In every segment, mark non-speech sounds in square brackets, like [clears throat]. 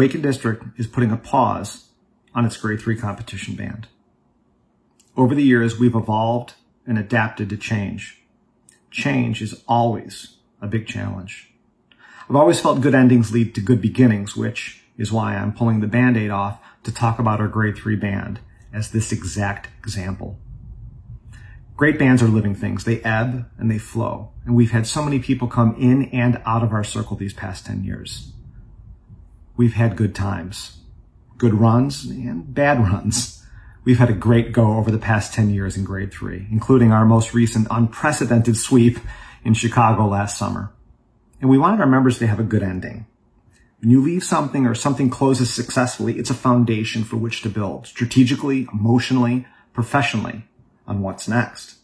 Wake District is putting a pause on its grade three competition band. Over the years, we've evolved and adapted to change. Change is always a big challenge. I've always felt good endings lead to good beginnings, which is why I'm pulling the band-aid off to talk about our grade three band as this exact example. Great bands are living things. They ebb and they flow. And we've had so many people come in and out of our circle these past 10 years. We've had good times, good runs and bad [laughs] runs. We've had a great go over the past 10 years in grade three, including our most recent unprecedented sweep in Chicago last summer. And we wanted our members to have a good ending. When you leave something or something closes successfully, it's a foundation for which to build strategically, emotionally, professionally on what's next.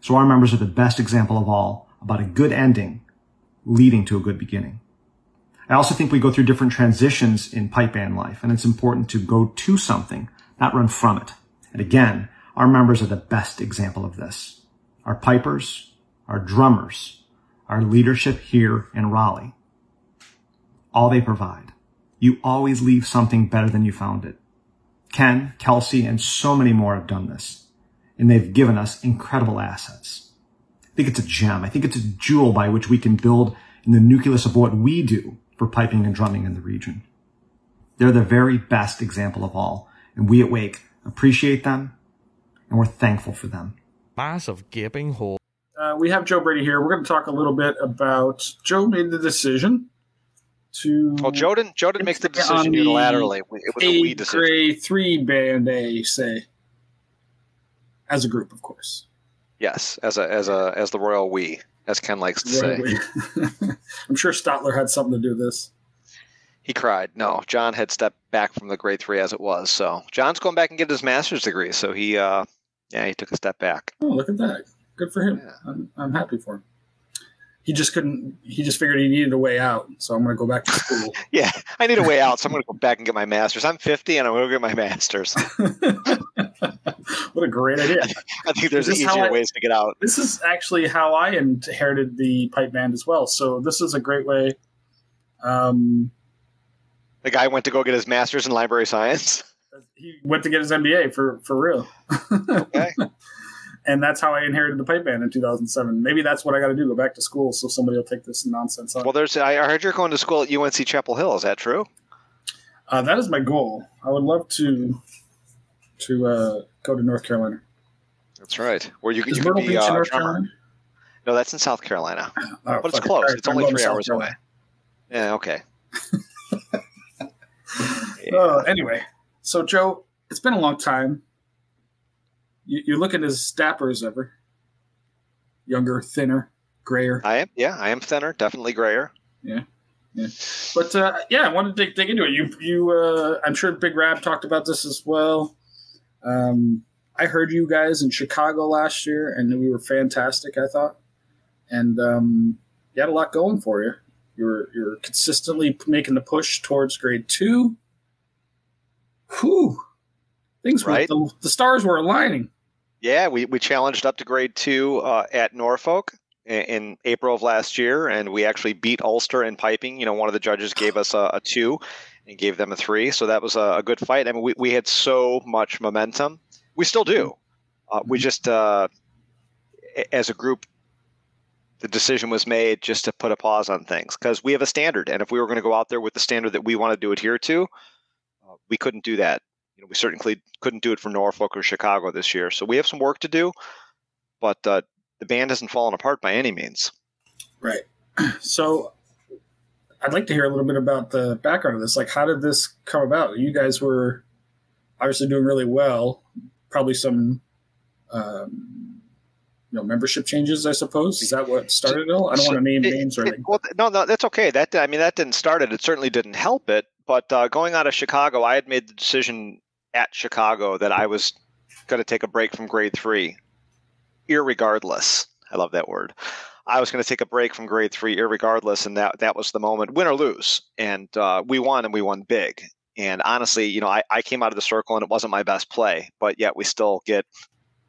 So our members are the best example of all about a good ending leading to a good beginning. I also think we go through different transitions in pipe band life, and it's important to go to something, not run from it. And again, our members are the best example of this. Our pipers, our drummers, our leadership here in Raleigh all they provide. You always leave something better than you found it. Ken, Kelsey, and so many more have done this, and they've given us incredible assets. I think it's a gem. I think it's a jewel by which we can build in the nucleus of what we do for piping and drumming in the region. They're the very best example of all, and we at Wake appreciate them, and we're thankful for them. Massive gaping hole. Uh, we have Joe Brady here. We're going to talk a little bit about Joe made the decision to. Well, Joe didn't. Joe didn't make the decision the unilaterally. It was a we decision. Grade three band A, say, as a group, of course. Yes, as a as a as the royal we, as Ken likes to say. I'm sure Stotler had something to do with this. He cried. No, John had stepped back from the grade three as it was. So John's going back and get his master's degree. So he, uh, yeah, he took a step back. Oh, look at that! Good for him. Yeah. I'm, I'm happy for him he just couldn't he just figured he needed a way out so i'm going to go back to school [laughs] yeah i need a way out so i'm going to go back and get my master's i'm 50 and i'm going to get my master's [laughs] [laughs] what a great idea i think there's easier I, ways to get out this is actually how i inherited the pipe band as well so this is a great way um, the guy went to go get his master's in library science he went to get his mba for for real okay [laughs] and that's how I inherited the pipe band in 2007. Maybe that's what I got to do: go back to school so somebody will take this nonsense on. Well, there's I heard you're going to school at UNC Chapel Hill. Is that true? Uh, that is my goal. I would love to to uh, go to North Carolina. That's right. Where you, you Myrtle be Beach uh, North Carolina? No, that's in South Carolina. Oh, but it's close. Right, it's I'm only three hours Carolina. away. Yeah. Okay. yeah. [laughs] Uh, anyway, so Joe, it's been a long time you, you're looking as dapper as ever. Younger, thinner, grayer. I am. Yeah, I am thinner. Definitely grayer. Yeah. Yeah. But uh, yeah, I wanted to dig, dig into it. You, you, uh, I'm sure Big Rab talked about this as well. Um, I heard you guys in Chicago last year, and we were fantastic. I thought, and um, you had a lot going for you. You're you're consistently making the push towards grade two. Whew, things right. were the, the stars were aligning. Yeah, we, we challenged up to grade two uh, at Norfolk in, in, April of last year, and we actually beat Ulster in piping. You know, one of the judges gave us a, a two and gave them a three, so that was a, a, good fight. I mean, we, we had so much momentum. We still do. Uh, we just, uh, as a group, the decision was made just to put a pause on things because we have a standard, and if we were going to go out there with the standard that we wanted to adhere to, uh, we couldn't do that you know, we certainly couldn't do it for Norfolk or Chicago this year. So we have some work to do, but uh, the band hasn't fallen apart by any means. Right. [clears throat] So I'd like to hear a little bit about the background of this. Like, how did this come about? You guys were obviously doing really well. Probably some, um, you know, membership changes. I suppose is that what started it all? I don't want to name it, names or anything. Well, no, no, that's okay. That I mean, that didn't start it. It certainly didn't help it. But uh, going out of Chicago, I had made the decision at Chicago that I was going to take a break from grade three, irregardless. I love that word. I was going to take a break from grade three, irregardless, and that that was the moment, win or lose. And uh, we won, and we won big. And honestly, you know, I, I came out of the circle, and it wasn't my best play, but yet we still get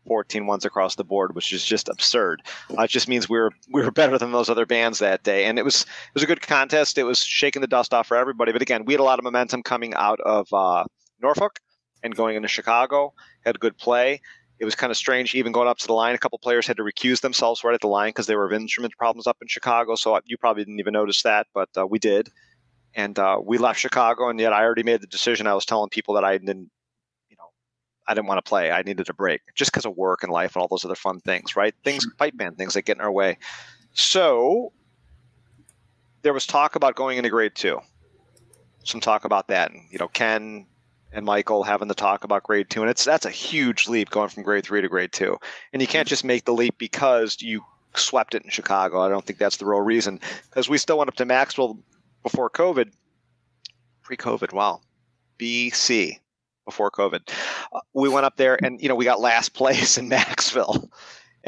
14 ones across the board, which is just absurd. Uh, it just means we were we were [laughs] better than those other bands that day, and it was it was a good contest. It was shaking the dust off for everybody. But again, we had a lot of momentum coming out of uh, Norfolk and going into Chicago. Had a good play. It was kind of strange, even going up to the line. A couple players had to recuse themselves right at the line because they were instrument problems up in Chicago. So you probably didn't even notice that, but uh, we did. And uh, we left Chicago, and yet I already made the decision. I was telling people that I didn't you know, I didn't want to play. I needed a break just because of work and life and all those other fun things, right? Things, pipe band things that get in our way. So there was talk about going into grade two. Some talk about that, and you know, Ken and Michael having the talk about grade two, and it's that's a huge leap going from grade three to grade two, and you can't just make the leap because you swept it in Chicago. I don't think that's the real reason because we still went up to Maxville before COVID, pre-COVID. Wow, BC before COVID. Uh, we went up there and, you know, we got last [laughs] place in Maxville.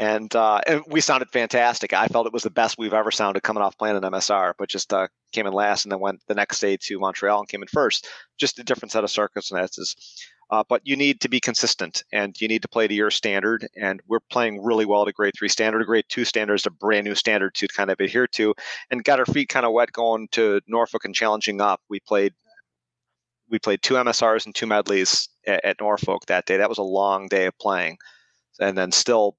And, uh, and we sounded fantastic. I felt it was the best we've ever sounded coming off playing an MSR, but just uh, came in last and then went the next day to Montreal and came in first. Just a different set of circumstances. Uh, but you need to be consistent and you need to play to your standard. And we're playing really well to grade three standard. Grade two standard is a brand new standard to kind of adhere to and got our feet kind of wet going to Norfolk and challenging up. We played we played two MSRs and two medleys at, at, Norfolk that day. That was a long day of playing, and then still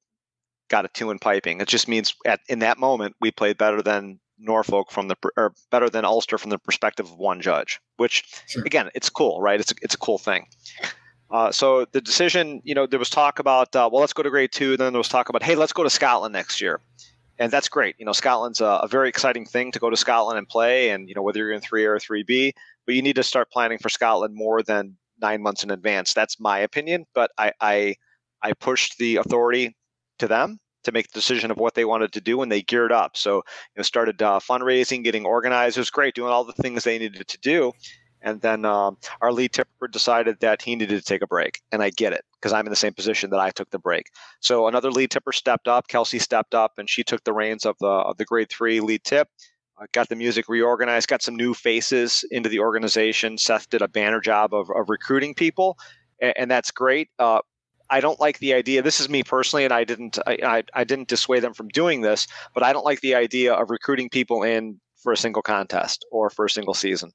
got a two in piping. It just means at in that moment we played better than Norfolk from the or better than Ulster from the perspective of one judge. Which sure. again, it's cool, right? It's a, it's a cool thing. Uh, so the decision, you know, there was talk about uh, well, let's go to grade two. Then there was talk about hey, let's go to Scotland next year and that's great. You know, Scotland's a, a, very exciting thing to go to Scotland and play, and you know whether you're in three A or three B, but you need to start planning for Scotland more than nine months in advance. That's my opinion, but I I, I pushed the authority to them to make the decision of what they wanted to do, and they geared up. So you know, started uh, fundraising, getting organized. It was great, doing all the things they needed to do. And then um, our lead tipper decided that he needed to take a break, and I get it because I'm in the same position that I took the break. So another lead tipper stepped up. Kelsey stepped up, and she took the reins of the of the grade three lead tip. Uh, got the music reorganized, got some new faces into the organization. Seth did a banner job of, of recruiting people, and, and that's great. Uh, I don't like the idea. This is me personally, and I didn't I, I, I didn't dissuade them from doing this, but I don't like the idea of recruiting people in for a single contest or for a single season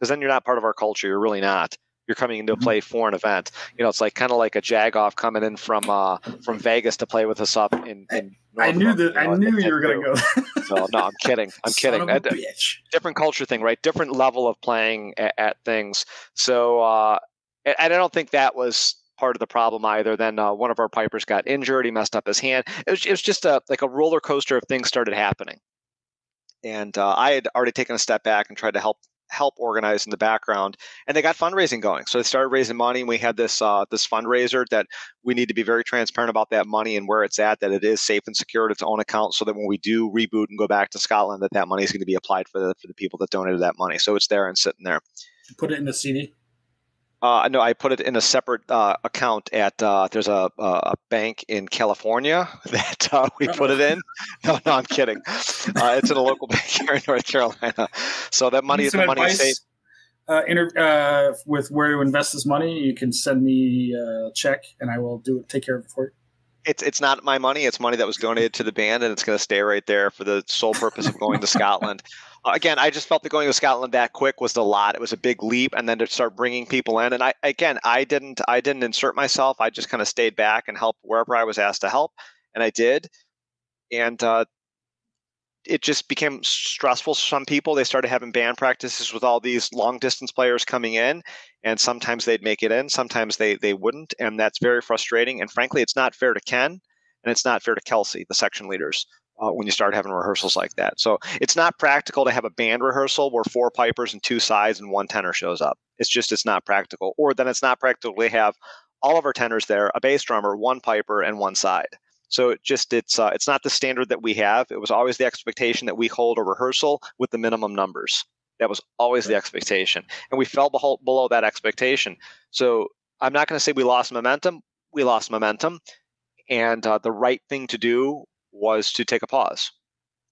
because then you're not part of our culture. You're really not. You're coming in to mm-hmm. play for an event. You know, it's like kind of like a Jagoff coming in from uh, from Vegas to play with us up in. in I knew that. You know, I knew you were going to go. so no, I'm kidding. I'm [laughs] kidding. Different culture thing, right? Different level of playing at, at things. So, uh, and I don't think that was part of the problem either. Then uh, one of our pipers got injured. He messed up his hand. It was, it was just a like a roller coaster of things started happening. And uh, I had already taken a step back and tried to help help organize in the background and they got fundraising going so they started raising money and we had this uh, this fundraiser that we need to be very transparent about that money and where it's at that it is safe and secure at its own account so that when we do reboot and go back to scotland that that money is going to be applied for the for the people that donated that money so it's there and sitting there put it in the cd uh, no, I put it in a separate uh, account at uh, there's a, a bank in California [laughs] that uh, we put it in. [laughs] No, no, I'm kidding. Uh, it's in a local [laughs] bank here in North Carolina. So that money is the money safe. Uh, inter- with where to invest this money, you can send me a check, and I will do it. Take care of it for you. It's it's not my money. It's money that was donated to the band, and it's going to stay right there for the sole purpose of going to Scotland. Uh, again, I just felt that going to Scotland that quick was a lot. It was a big leap, and then to start bringing people in. And I again, I didn't I didn't insert myself. I just kind of stayed back and helped wherever I was asked to help, and I did. And uh, it just became stressful for some people. They started having band practices with all these long distance players coming in, and sometimes they'd make it in, sometimes they they wouldn't, and that's very frustrating. And frankly, it's not fair to Ken, and it's not fair to Kelsey, the section leaders uh, when you start having rehearsals like that. So it's not practical to have a band rehearsal where four pipers and two sides and one tenor shows up. It's just it's not practical. Or then it's not practical to have all of our tenors there, a bass drummer, one piper, and one side. So it just it's uh, it's not the standard that we have. It was always the expectation that we hold a rehearsal with the minimum numbers. That was always the expectation, and we fell below that expectation. So I'm not going to say we lost momentum. We lost momentum, and uh, the right thing to do was to take a pause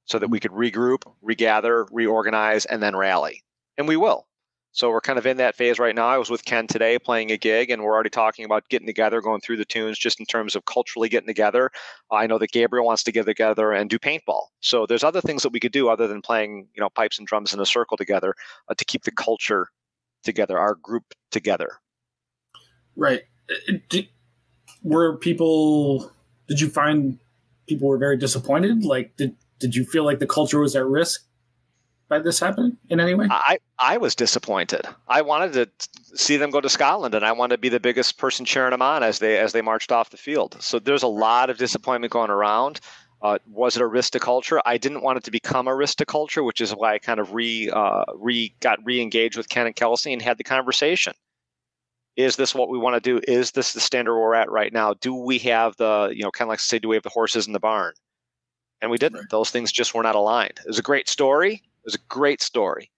so that we could regroup, regather, reorganize, and then rally. And we will. So we're kind of in that phase right now. I was with Ken today playing a gig, and we're already talking about getting together, going through the tunes, just in terms of culturally getting together. I know that Gabriel wants to get together and do paintball. So there's other things that we could do other than playing, you know, pipes and drums in a circle together uh, to keep the culture together, our group together. Right. Uh, did, were people? Did you find people were very disappointed? Like, did did you feel like the culture was at risk by this happening in any way? I, I was disappointed. I wanted to see them go to Scotland, and I wanted to be the biggest person cheering them on as they as they marched off the field. So there's a lot of disappointment going around. Uh, was it a risk to culture? I didn't want it to become a risk to culture, which is why I kind of re uh, re got re-engaged with Ken and Kelsey and had the conversation. Is this what we want to do? Is this the standard we're at right now? Do we have the you know kind of like say, do we have the horses in the barn? And we didn't. Right. Those things just were not aligned. It was a great story It was a great story.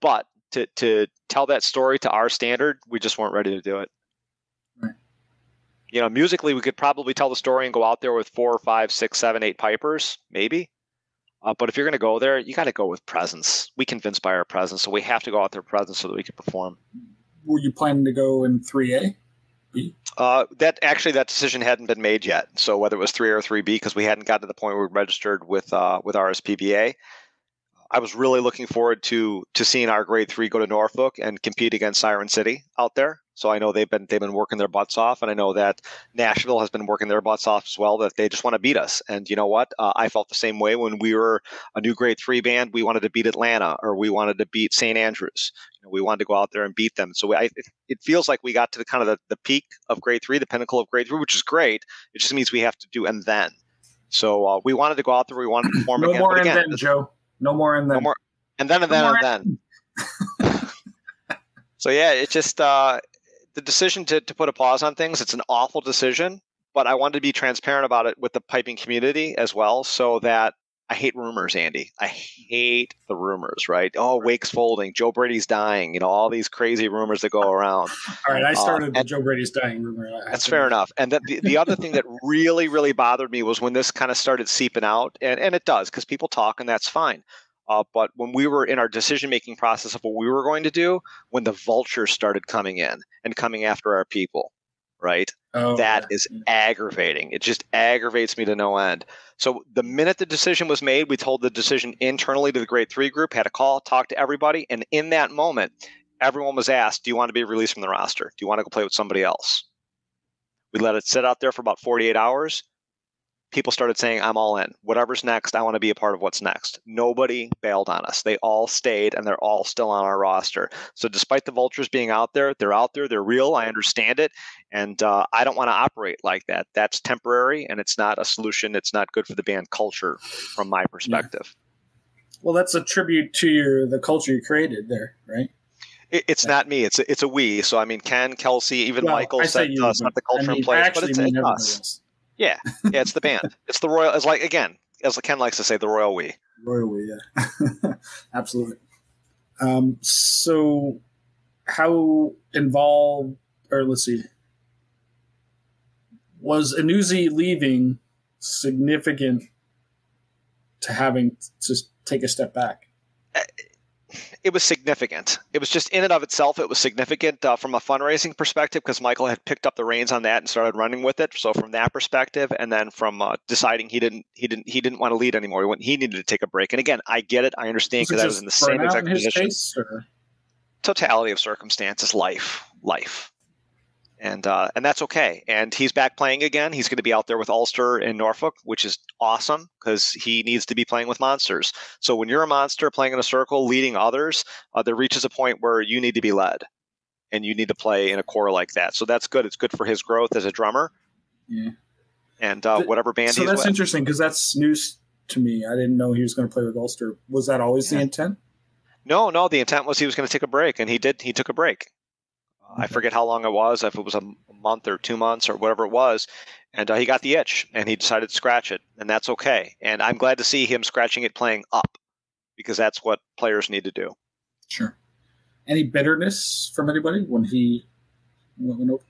But to, to tell that story to our standard, we just weren't ready to do it. Right. You know, musically, we could probably tell the story and go out there with four, five, six, seven, eight pipers, maybe. Uh, but if you're going to go there, you got to go with presence. We convinced by our presence, so we have to go out there presence so that we can perform. Were you planning to go in 3A? B? Uh, that actually, that decision hadn't been made yet. So whether it was 3A or 3B, because we hadn't gotten to the point where we registered with uh, with RSPBA. I was really looking forward to to seeing our grade three go to Norfolk and compete against Siren City out there. So I know they've been they've been working their butts off, and I know that Nashville has been working their butts off as well. That they just want to beat us. And you know what? Uh, I felt the same way when we were a new grade three band. We wanted to beat Atlanta, or we wanted to beat St. Andrews. You know, we wanted to go out there and beat them. So I, it, it, feels like we got to the kind of the, the peak of grade three, the pinnacle of grade three, which is great. It just means we have to do and then. So uh, we wanted to go out there. We wanted to [clears throat] perform no again. More and then, Joe. No more and then. No more, and then and then and then. [laughs] so yeah, it just uh, the decision to to put a pause on things. It's an awful decision, but I wanted to be transparent about it with the piping community as well, so that I hate rumors, Andy. I hate the rumors, right? Oh, Wake's folding, Joe Brady's dying, you know, all these crazy rumors that go [laughs] around. all right, I uh, started uh, the Joe Brady's dying rumor. That's fair enough. And the, the other thing that [laughs] really, really bothered me was when this kind of started seeping out, and, and it does because people talk and that's fine. Uh, but when we were in our decision making process of what we were going to do, when the vultures started coming in and coming after our people, right? Oh, that yeah. is aggravating. It just aggravates me to no end. So the minute the decision was made, we told the decision internally to the grade three group, had a call, talked to everybody, and in that moment, everyone was asked, "Do you want to be released from the roster? Do you want to go play with somebody else?" We let it sit out there for about 48 hours people started saying, I'm all in. Whatever's next, I want to be a part of what's next. Nobody bailed on us. They all stayed and they're all still on our roster. So, despite the vultures being out there, they're out there, they're real. I understand it. And uh, I don't want to operate like that. That's temporary and it's not a solution. It's not good for the band culture from my perspective. Yeah. Well, that's a tribute to your the culture you created there, right? It's yeah. not me. It's a, it's a we. So I mean, Ken, Kelsey, even well, Michael said uh, not the culture I mean, in place, but it's, it's us. Yeah, yeah, it's the band. [laughs] it's the royal. It's like again, as Ken likes to say, the royal we. Royal we, yeah, [laughs] absolutely. Um, so, how involved, or let's see, was Anuzi leaving significant to having to take a step back? It was significant. It was just in and of itself, it was significant uh, from a fundraising perspective because Michael had picked up the reins on that and started running with it. So from that perspective, and then from uh, deciding he didn't he didn't he didn't want to lead anymore, he, went, he needed to take a break. And again, I get it, I understand because I was in the same exact position. Case, Totality of circumstances, life, life and uh, and that's okay. And he's back playing again. He's going to be out there with Ulster in Norfolk, which is awesome because he needs to be playing with monsters. So when you're a monster playing in a circle, leading others, uh, there reaches a point where you need to be led, and you need to play in a core like that. So that's good. It's good for his growth as a drummer. Yeah. And uh, whatever band. So that's with. interesting because that's news to me. I didn't know he was going to play with Ulster. Was that always yeah. the intent? No, no. The intent was he was going to take a break, and he did. He took a break. I forget how long it was, if it was a month or two months or whatever it was. And uh, he got the itch and he decided to scratch it, and that's okay. And I'm glad to see him scratching it playing up because that's what players need to do. Sure. Any bitterness from anybody when he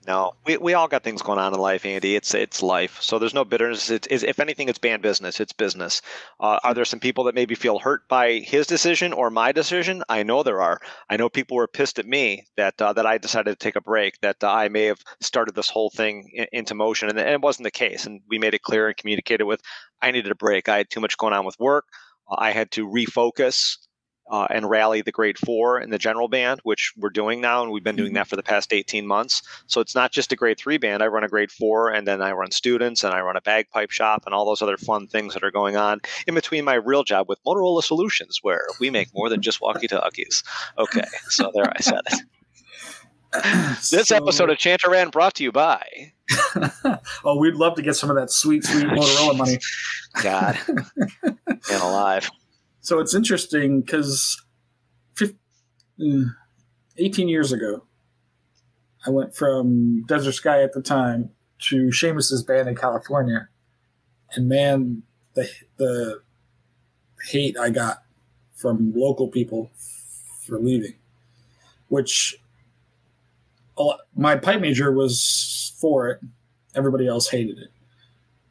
No, we, we all got things going on in life, Andy. It's it's life. So there's no bitterness. It's, it's if anything, it's band business. It's business. Uh, are there some people that maybe feel hurt by his decision or my decision? I know there are. I know people were pissed at me that uh, that I decided to take a break. That uh, I may have started this whole thing in, into motion, and, and it wasn't the case. And we made it clear and communicated with. I needed a break. I had too much going on with work. I had to refocus uh, and rally the grade four in the general band, which we're doing now, and we've been doing mm-hmm. that for the past 18 months. So it's not just a grade three band. I run a grade four, and then I run students, and I run a bagpipe shop, and all those other fun things that are going on in between my real job with Motorola Solutions, where we make more than just walkie talkies. Okay, so there I said it. [laughs] this so, episode of Chanter Rant brought to you by. [laughs] oh, we'd love to get some of that sweet, sweet Motorola money. God, [laughs] and alive. So it's interesting because mm, 18 years ago, I went from Desert Sky at the time to Seamus's band in California, and man, the the hate I got from local people for leaving, which my pipe major was for it. Everybody else hated it,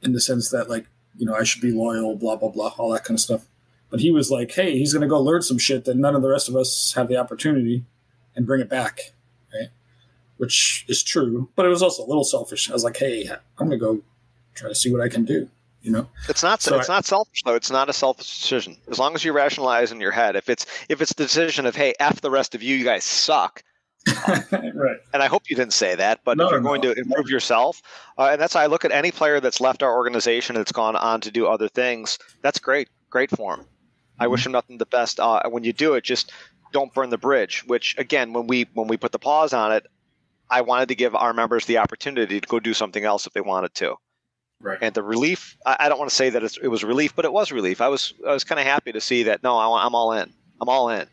in the sense that like you know I should be loyal, blah blah blah, all that kind of stuff. But he was like, hey, he's going to go learn some shit that none of the rest of us have the opportunity and bring it back. Right. Which is true. But it was also a little selfish. I was like, hey, I'm going to go try to see what I can do. You know, it's not so it's I, not selfish though. It's not a selfish decision. As long as you rationalize in your head, if it's if it's the decision of hey, f the rest of you, you guys suck, [laughs] right. And I hope you didn't say that, but no, if you're no, going to improve no. yourself, uh, and that's how I look at any player that's left our organization that's gone on to do other things. That's great, great for him. I wish him nothing the best. Uh, when you do it, just don't burn the bridge. Which again, when we when we put the pause on it, I wanted to give our members the opportunity to go do something else if they wanted to. Right. And the relief, I, I don't want to say that it was relief, but it was relief. I was I was kind of happy to see that. No, I, am all in. I'm all in.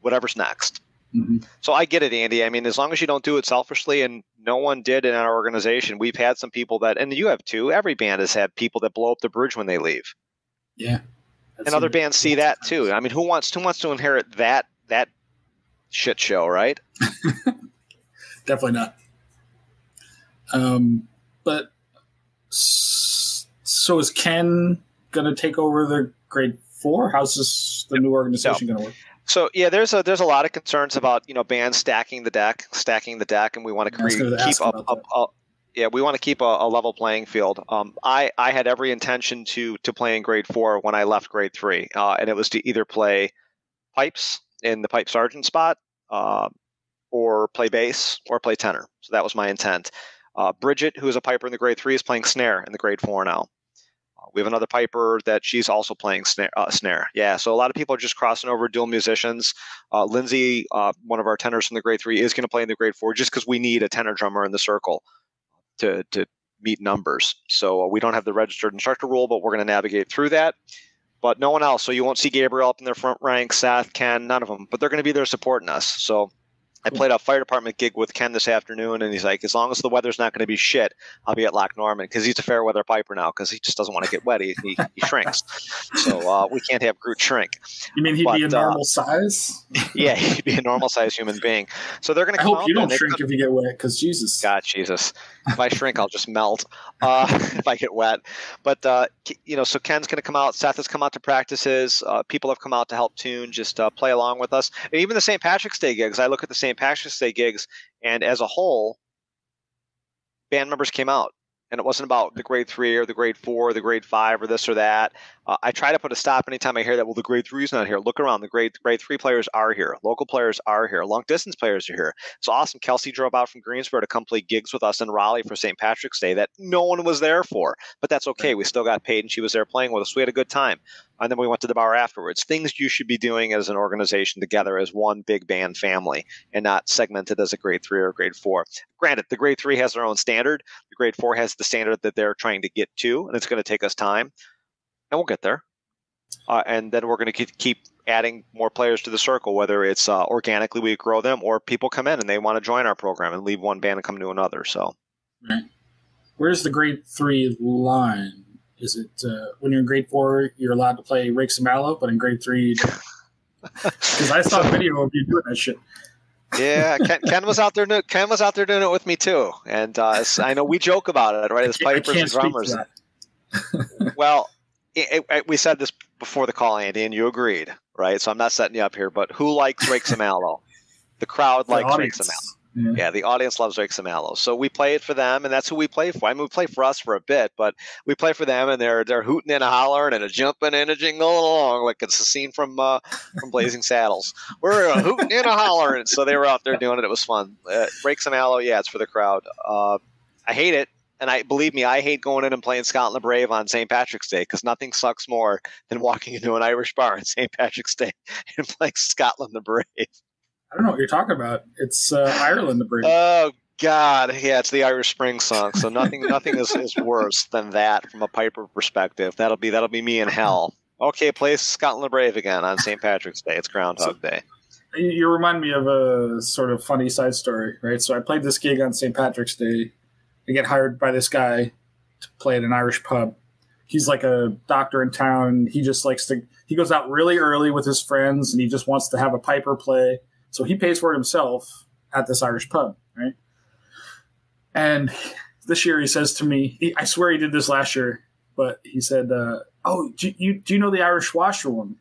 Whatever's next. Mm-hmm. So I get it, Andy. I mean, as long as you don't do it selfishly, and no one did in our organization, we've had some people that, and you have too. Every band has had people that blow up the bridge when they leave. Yeah and other bands see that too. I mean, who wants who wants to inherit that that shit show, right? [laughs] Definitely not. Um, but so is Ken going to take over the grade four? How's this the new organization no. going to work? So yeah, there's a there's a lot of concerns about you know bands stacking the deck, stacking the deck, and we want to create, keep up, up, up, yeah, we want to keep a, a level playing field. Um, I I had every intention to to play in grade four when I left grade three, uh, and it was to either play pipes in the pipe sergeant spot, uh, or play bass, or play tenor. So that was my intent. Uh, Bridget, who is a piper in the grade three, is playing snare in the grade four now. Uh, we have another piper that she's also playing snare, uh, snare. Yeah, so a lot of people are just crossing over dual musicians. Uh, Lindsay, one of our tenors from the grade three, is going to play in the grade four just because we need a tenor drummer in the circle to, to meet numbers. So uh, we don't have the registered instructor rule, but we're going to navigate through that. But no one else. So you won't see Gabriel up in their front rank, Seth, Ken, none of them. But they're going to be there supporting us. So I played a fire department gig with Ken this afternoon, and he's like, as long as the weather's not going to be shit, I'll be at Loch Norman because he's a fair weather piper now because he just doesn't want to get wet. He, he, he shrinks. So uh, we can't have Groot shrink. You mean he'd but, be a uh, normal uh, size? [laughs] yeah, he'd be a normal size human being. So they're going to I hope you don't shrink if you get wet because Jesus. God, Jesus. If I shrink, I'll just melt uh, [laughs] if I get wet. But, uh, you know, so Ken's going to come out. Seth has come out to practices. Uh, people have come out to help tune, just play along with us. And even the St. Patrick's Day gigs, I look at the St. Patrick's Day gigs, and as a whole, band members came out and it wasn't about the grade three or the grade four or the grade five or this or that. Uh, I try to put a stop anytime I hear that. Well, the grade three is not here. Look around. The grade grade three players are here. Local players are here. Long distance players are here. It's awesome. Kelsey drove out from Greensboro to come play gigs with us in Raleigh for St. Patrick's Day that no one was there for, but that's okay. We still got paid, and she was there playing with us. We had a good time and then we went to the bar afterwards. Things you should be doing as an organization together as one big band family and not segmented as a grade three or grade four. Granted, the grade three has their own standard. The grade four has the standard that they're trying to get to, and it's going to take us time, and we'll get there. Uh, and then we're going to keep adding more players to the circle, whether it's uh, organically we grow them or people come in and they want to join our program and leave one band and come to another. So, right. where's the grade three line? Is it uh, when you're in grade four, you're allowed to play Rakes and Mallow, but in grade three, because [laughs] I saw a video of you doing that shit. Yeah, Ken, [laughs] Ken, was out there. Ken was out there doing it with me too, and uh, I know we joke about it, right? As pipers and drummers. [laughs] well, it, it, we said this before the call, Andy, and you agreed, right? So I'm not setting you up here, but who likes Rakes of Mallow? The crowd the likes Rakes of Mallow. Yeah. yeah. the audience loves Rakes of Mallow. So we play it for them, and that's who we play for. I mean, we play for us for a bit, but we play for them, and they're they're hooting and a hollering and a jumping and a jingle along like it's a scene from uh, from Blazing Saddles. We're a hooting and a hollering. So they were out there doing it. It was fun. Uh, Rakes of Mallow, yeah, it's for the crowd. Uh, I hate it and I believe me, I hate going in and playing Scotland the Brave on St. Patrick's Day because nothing sucks more than walking into an Irish bar on St. Patrick's Day [laughs] and playing Scotland the Brave. I don't know what you're talking about. It's uh, Ireland the Brave. Oh God, yeah, it's the Irish Spring song. So nothing, nothing is, is worse than that from a Piper perspective. That'll be that'll be me in hell. Okay, play Scotland the Brave again on St. Patrick's Day. It's Groundhog so, Day. You remind me of a sort of funny side story, right? So I played this gig on St. Patrick's Day I get hired by this guy to play at an Irish pub. He's like a doctor in town. He just likes to, he goes out really early with his friends and he just wants to have a piper play. So he pays for himself at this Irish pub, right? And this year he says to me, he, I swear he did this last year, but he said, uh, "Oh, do you do you know the Irish washerwoman?"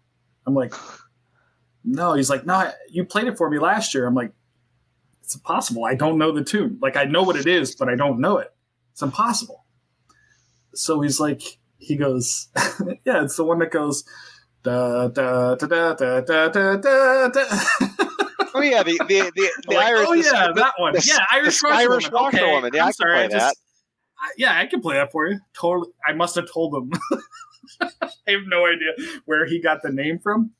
I'm like, "No." He's like, "No, you played it for me last year." I'm like, "It's impossible. I don't know the tune. Like I know what it is, but I don't know it. It's impossible." So he's like, he goes, "Yeah, it's the one that goes." Da, da, da, da, da, da, da, da. Oh yeah, the the the, [laughs] the like, Irish. Oh yeah, the, that one. The, yeah, Irish the Irish woman. Okay, woman. Yeah, I'm I can sorry, play I that. Just, I, yeah, I can play that for you. Totally. I must have told him. [laughs] I have no idea where he got the name from.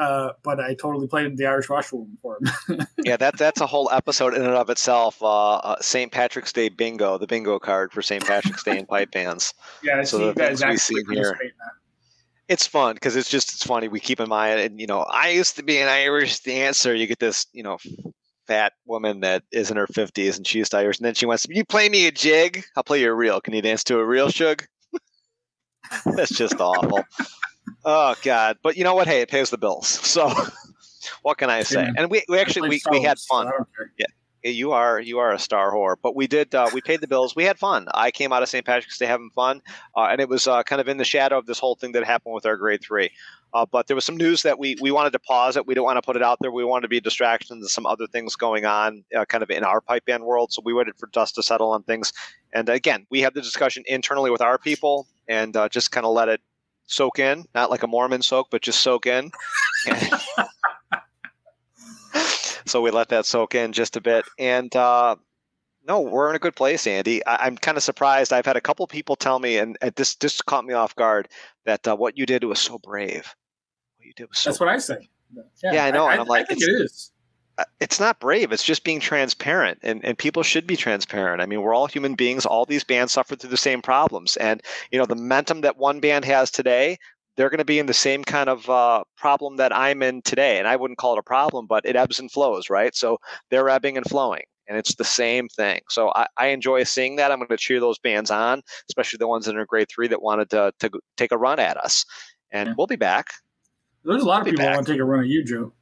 Uh, but I totally played the Irish Washerwoman for him. [laughs] yeah, that that's a whole episode in and of itself. Uh, uh, St. Patrick's Day bingo, the bingo card for St. Patrick's Day in pipe bands. Yeah, so the things we see here. It's fun because it's just it's funny. We keep in mind, and you know, I used to be an Irish dancer. You get this, you know, fat woman that is in her fifties, and she's Irish, and then she wants, "You play me a jig? I'll play you a reel. Can you dance to a reel, Shug?" [laughs] That's just awful. Oh God! But you know what? Hey, it pays the bills. So [laughs] what can I say? And we, we actually we, we had fun. Yeah. You are you are a star whore, but we did uh, we paid the bills. We had fun. I came out of St. Patrick's Day having fun, uh, and it was uh, kind of in the shadow of this whole thing that happened with our grade three. Uh, but there was some news that we we wanted to pause it. We don't want to put it out there. We wanted to be a distraction to some other things going on, uh, kind of in our pipe band world. So we waited for dust to settle on things. And again, we had the discussion internally with our people, and uh, just kind of let it soak in, not like a Mormon soak, but just soak in. [laughs] so we let that soak in just a bit. And uh, no, we're in a good place, Andy. I- am kind of surprised. I've had a couple people tell me, and, and this this caught me off guard, that uh, what you did was so brave. What you did was so That's brave. what I say. Yeah, yeah I know. I, and I'm like, I think it is. Uh, it's not brave. It's just being transparent, and, and people should be transparent. I mean, we're all human beings. All these bands suffer through the same problems, and you know the momentum that one band has today, they're going to be in the same kind of uh, problem that I'm in today. And I wouldn't call it a problem, but it ebbs and flows, right? So they're ebbing and flowing, and it's the same thing. So I, I enjoy seeing that. I'm going to cheer those bands on, especially the ones in our grade three that wanted to to take a run at us, and yeah. we'll be back. There's a lot we'll of people want to take a run at you, Joe.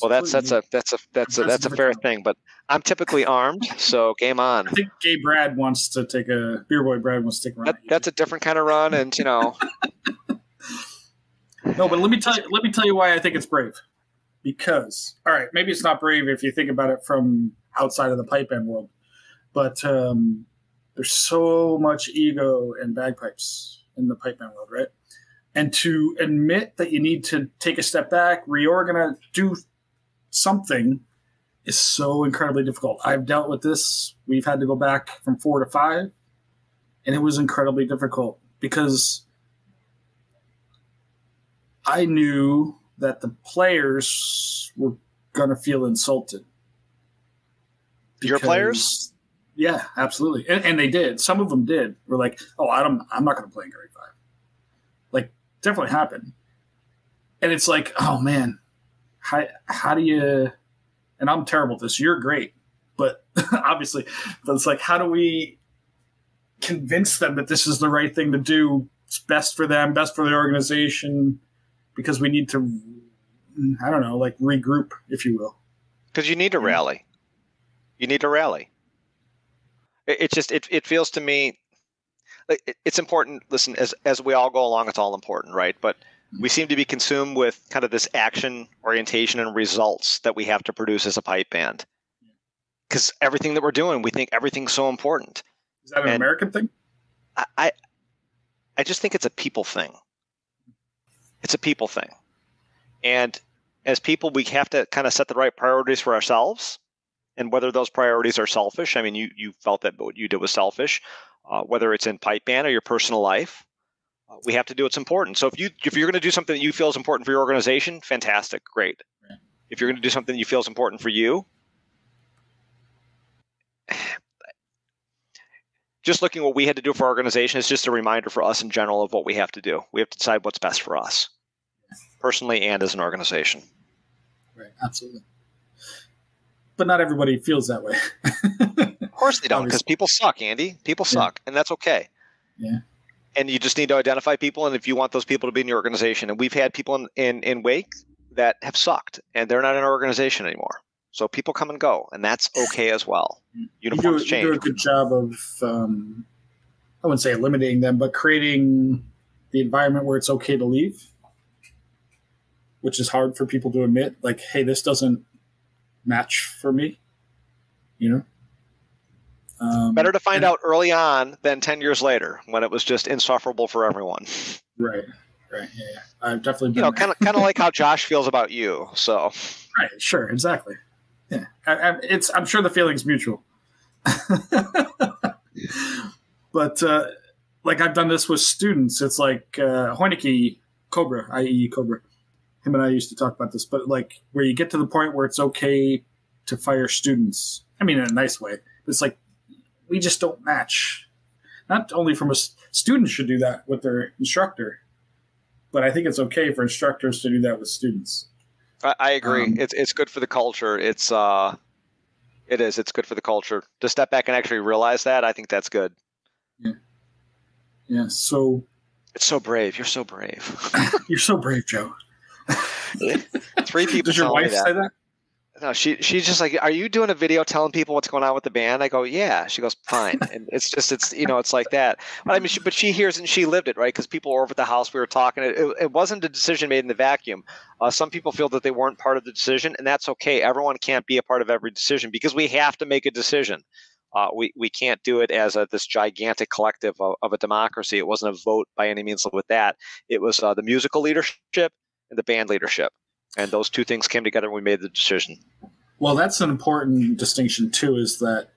Well, that's that's a that's a that's a that's a fair thing, but I'm typically armed, so game on. I think Gay Brad wants to take a beer boy. Brad wants to take a run. That, that's a different kind of run, and you know. No, but let me tell you. Let me tell you why I think it's brave. Because all right, maybe it's not brave if you think about it from outside of the pipe band world, but um, there's so much ego and bagpipes in the pipe band world, right? And to admit that you need to take a step back, reorganize, do something is so incredibly difficult. I've dealt with this. We've had to go back from four to five, and it was incredibly difficult because I knew that the players were going to feel insulted. Because, Your players? Yeah, absolutely, and, and, they did. Some of them did. Were like, "Oh, I don't. I'm not going to play in grade five. Like, definitely happened. And it's like, oh man, how how do you? And I'm terrible at this. You're great, but [laughs] obviously, but it's like, how do we convince them that this is the right thing to do? It's best for them, best for the organization, because we need to, I don't know, like regroup, if you will. because you need to rally. You need to rally. It, it just it, it feels to me like it, it's important. Listen, as as we all go along, it's all important, right? But mm-hmm. we seem to be consumed with kind of this action orientation and results that we have to produce as a pipe band. Because everything that we're doing, we think everything's so important. Is that an And- American thing? I, I I just think it's a people thing. It's a people thing. And as people, we have to kind of set the right priorities for ourselves. And whether those priorities are selfish, I mean, you, you felt that what you did was selfish, uh, whether it's in pipe band or your personal life, uh, we have to do what's important. So if you if you're going to do something that you feel is important for your organization, fantastic, great. If you're going to do something that you feel is important for you, just looking what we had to do for our organization is just a reminder for us in general of what we have to do. We have to decide what's best for us, personally and as an organization. Right, absolutely. But not everybody feels that way. Of course they don't, because people suck, Andy. People Yeah. suck, and that's okay. Yeah. And you just need to identify people, and if you want those people to be in your organization, and we've had people in, in, in Wake that have sucked, and they're not in our organization anymore. So people come and go, and that's okay as well. you do, Uniforms you do a good job of, um, I wouldn't say eliminating them, but creating the environment where it's okay to leave, which is hard for people to admit. Like, hey, this doesn't match for me. You know, um, Better to find out early on than 10 years later when it was just insufferable for everyone. Right, right, yeah, yeah. I've definitely been You know, kind of kind of like how [laughs] Josh feels about you. So, Right, sure, exactly. Yeah, I, I, it's. I'm sure the feeling's mutual. [laughs] but uh, like I've done this with students. It's like uh, Hoineke Cobra, i.e. Cobra. Him and I used to talk about this, but like where you get to the point where it's okay to fire students. I mean, in a nice way. It's like we just don't match. Not only from a student should do that with their instructor, but I think it's okay for instructors to do that with students. I, I agree. Um, it's it's good for the culture. It's uh, it is. It's good for the culture to step back and actually realize that. I think that's good. Yeah. Yeah. So It's so brave. You're so brave. [laughs] you're so brave, Joe. [laughs] Three people Does your wife that. say that? No, she she's just like, "Are you doing a video telling people what's going on with the band?" I go, "Yeah." She goes, "Fine." And it's just it's you know it's like that. But I mean, she, but she hears and she lived it, right? Because people were over at the house. We were talking. It, it, it wasn't a decision made in the vacuum. Uh, some people feel that they weren't part of the decision, and that's okay. Everyone can't be a part of every decision because we have to make a decision. Uh, we we can't do it as a, this gigantic collective of, of a democracy. It wasn't a vote by any means with that. It was uh, the musical leadership and the band leadership, and those two things came together. and We made the decision. Well, that's an important distinction too. Is that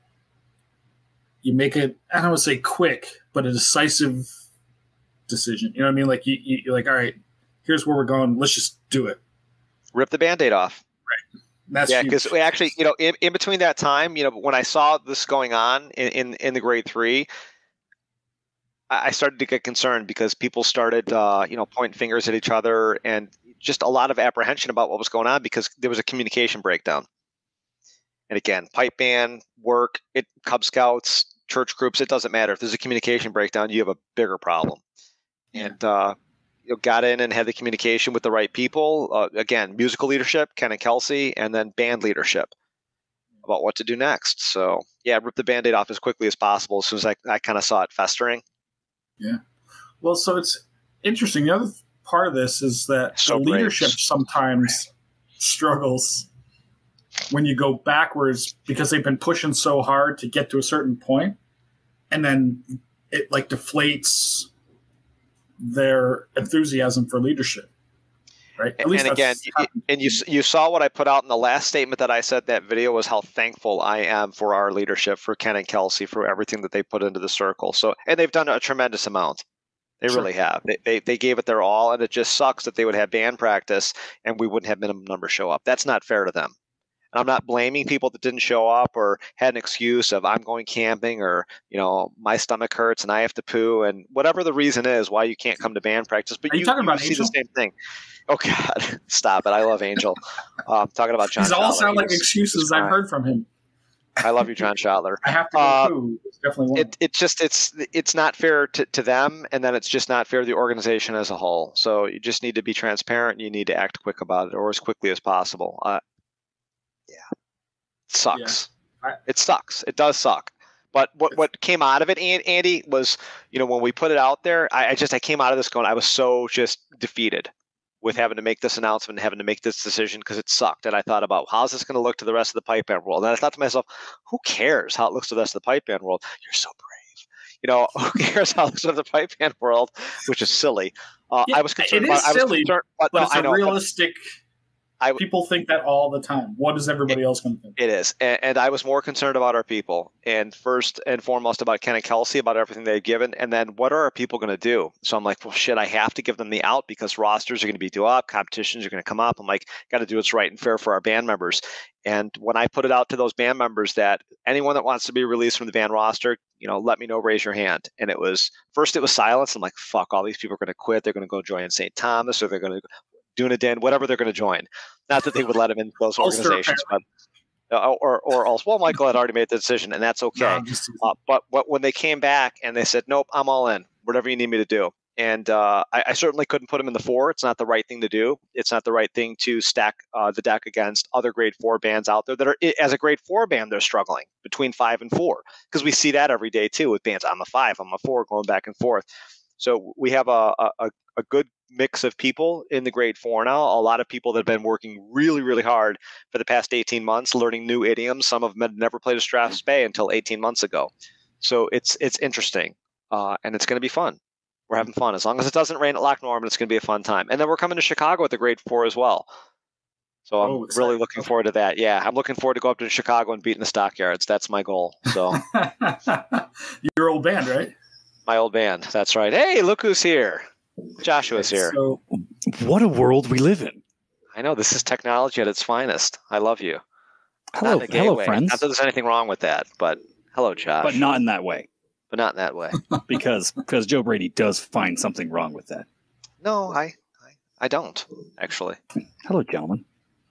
you make it? I don't want to say quick, but a decisive decision. You know what I mean? Like you, you, you're like, all right, here's where we're going. Let's just do it. Rip the band-aid off. Right. That's yeah, because actually, you know, in, in between that time, you know, when I saw this going on in, in, in the grade three, I I started to get concerned because people started, uh, you know, pointing fingers at each other and just a lot of apprehension about what was going on because there was a communication breakdown. And again, pipe band, work, it, Cub Scouts, church groups, it doesn't matter. If there's a communication breakdown, you have a bigger problem. And uh, you know, got in and had the communication with the right people. Uh, again, musical leadership, Ken and Kelsey, and then band leadership about what to do next. So yeah, rip the band-aid off as quickly as possible as soon as I, I kind of saw it festering. Yeah. Well, so it's interesting. The other part of this is that So the brave. leadership sometimes struggles when you go backwards because they've been pushing so hard to get to a certain point, and then it like deflates their enthusiasm for leadership. Right. At And, and again, happened. and you you saw what I put out in the last statement that I said that video was how thankful I am for our leadership, for Ken and Kelsey, for everything that they put into the circle. So and they've done a tremendous amount. They Sure. really have. They, they they gave it their all, and it just sucks that they would have band practice and we wouldn't have minimum numbers show up. That's not fair to them. And I'm not blaming people that didn't show up or had an excuse of I'm going camping or you know my stomach hurts and I have to poo and whatever the reason is why you can't come to band practice. But Are you talking about see Angel? the same thing. Oh God, [laughs] stop it! I love Angel. [laughs] Uh, I'm talking about John. These all sound like excuses I've heard from him. I love you, John Schottler. I have to Uh. It's definitely one. It it just it's it's not fair to, to them, and then it's just not fair to the organization as a whole. So you just need to be transparent. and You need to act quick about it, or as quickly as possible. Uh, sucks. Yeah. I- it sucks. It does suck. But what what came out of it, Andy, was you know when we put it out there, I, I just I came out of this going, I was so just defeated with having to make this announcement, and having to make this decision because it sucked. And I thought about how's this going to look to the rest of the pipe band world. And I thought to myself, who cares how it looks to the rest of the pipe band world? You're so brave. You know, [laughs] who cares how it looks to the pipe band world? Which is silly. Uh, Yeah, I was concerned it about. is I was concerned, but, But no, it's a know. but- realistic. I- people think that all the time. What is everybody else going to think? It is, and, and I was more concerned about our people, and first and foremost about Ken and Kelsey, about everything they've given, and then what are our people going to do? So I'm like, well, shit, I have to give them the out because rosters are going to be due up, competitions are going to come up. I'm like, got to do what's right and fair for our band members. And when I put it out to those band members that anyone that wants to be released from the band roster, you know, let me know, raise your hand. And it was first, it was silence. I'm like, fuck, all these people are going to quit. They're going to go join St. Thomas, or they're going to Dunedin, whatever they're going to join. Not that they would let them in those organizations, but uh, or or also, well, Michael had already made the decision, and that's okay. No, Uh, but, but when they came back and they said, nope, I'm all in, whatever you need me to do. And uh, I, I certainly couldn't put them in the four. It's not the right thing to do. It's not the right thing to stack uh, the deck against other grade four bands out there that are, as a grade four band, they're struggling between five and four. Because we see that every day too with bands. I'm a five, I'm a four, going back and forth. So we have a, a, a good mix of people in the grade four now. A lot of people that have been working really, really hard for the past 18 months, learning new idioms. Some of them had never played a Strathspey Bay until 18 months ago. So it's it's interesting, uh, and it's going to be fun. We're having fun as long as it doesn't rain at Loch Norman. It's going to be a fun time, and then we're coming to Chicago at the grade four as well. So I'm Oh, really looking forward to that. Yeah, I'm looking forward to go up to Chicago and beating the stockyards. That's my goal. So [laughs] Your old band, right? My old band. That's right. Hey, look who's here. Joshua's here. So, What a world we live in. I know this is technology at its finest. I love you. Hello, in a gay hello, way. friends. Not that there's anything wrong with that, but hello, Josh. But not in that way, but not in that way. [laughs] because because Joe Brady does find something wrong with that. No, I, I, I don't actually. Hello, gentlemen.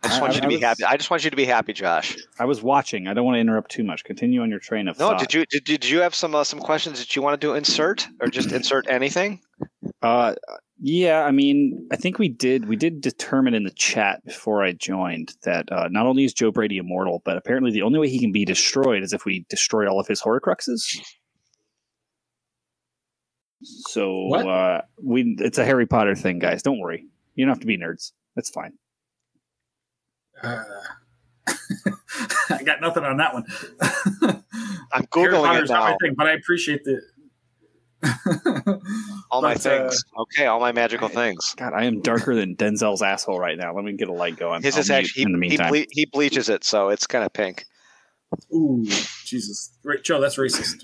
I just want I- you to I be was- happy. I just want you to be happy, Josh. I was watching. I don't want to interrupt too much. Continue on your train of No, thought. No, did you did, did you have some uh, some questions that you wanted to insert or just [clears throat] insert anything? Uh, yeah, I mean, I think we did. We did determine in the chat before I joined that uh, not only is Joe Brady immortal, but apparently the only way he can be destroyed is if we destroy all of his Horcruxes. So uh, we it's a Harry Potter thing, guys. Don't worry. You don't have to be nerds. That's fine. Uh, [laughs] I got nothing on that one. [laughs] I'm googling Potter's it not my now. thing, but I appreciate the. [laughs] All my But, uh, things. okay, all my magical things. God, I am darker than Denzel's asshole right now. Let me get a light going. His I'll is mute actually in the he, he, ble- he bleaches it, so it's kind of pink. Ooh, Jesus, Right, Joe, that's racist.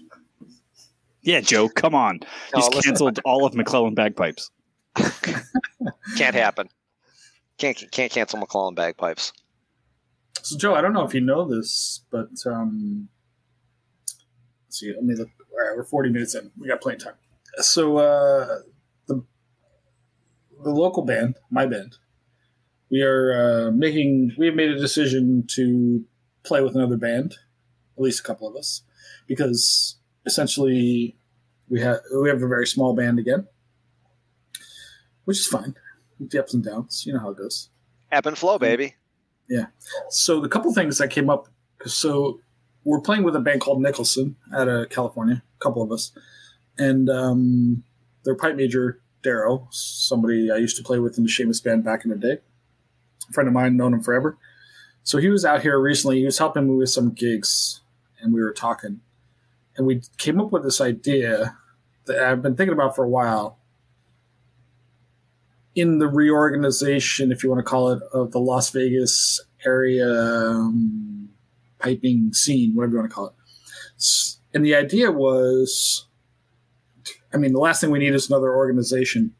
yeah, Joe, come on. No, He's listen, canceled all of McClellan bagpipes. can't happen. Can't can't cancel McClellan bagpipes. So, Joe, I don't know if you know this, but um, let's see. Let me look. All right, we're 40 minutes in. We got plenty of time. So, uh, the the local band, my band, we are uh, making. We have made a decision to play with another band, at least a couple of us, because essentially we have we have a very small band again, which is fine. With the ups and downs, you know how it goes. Ebb and flow, baby. So the couple things that came up. So we're playing with a band called Nicholson out of California, a couple of us, and um, their pipe major Darrow, somebody I used to play with in the Seamus band back in the day, a friend of mine, known him forever. So he was out here recently. He was helping me with some gigs, and we were talking, and we came up with this idea that I've been thinking about for a while. In the reorganization, if you want to call it, of the Las Vegas area um, piping scene, whatever you want to call it. And the idea was, I mean, the last thing we need is another organization,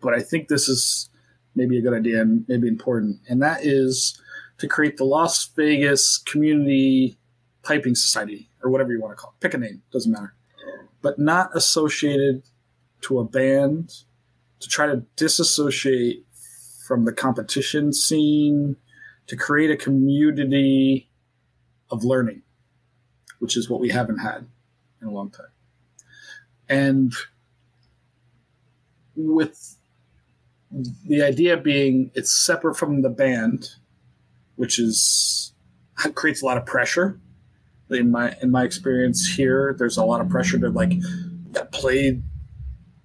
but I think this is maybe a good idea and maybe important, and that is to create the Las Vegas Community Piping Society, or whatever you want to call it. Pick a name, doesn't matter, but not associated to a band to try to disassociate from the competition scene to create a community of learning, which is what we haven't had in a long time. And with the idea being it's separate from the band, which is [laughs] creates a lot of pressure. In my in my experience here, there's a lot of pressure to like play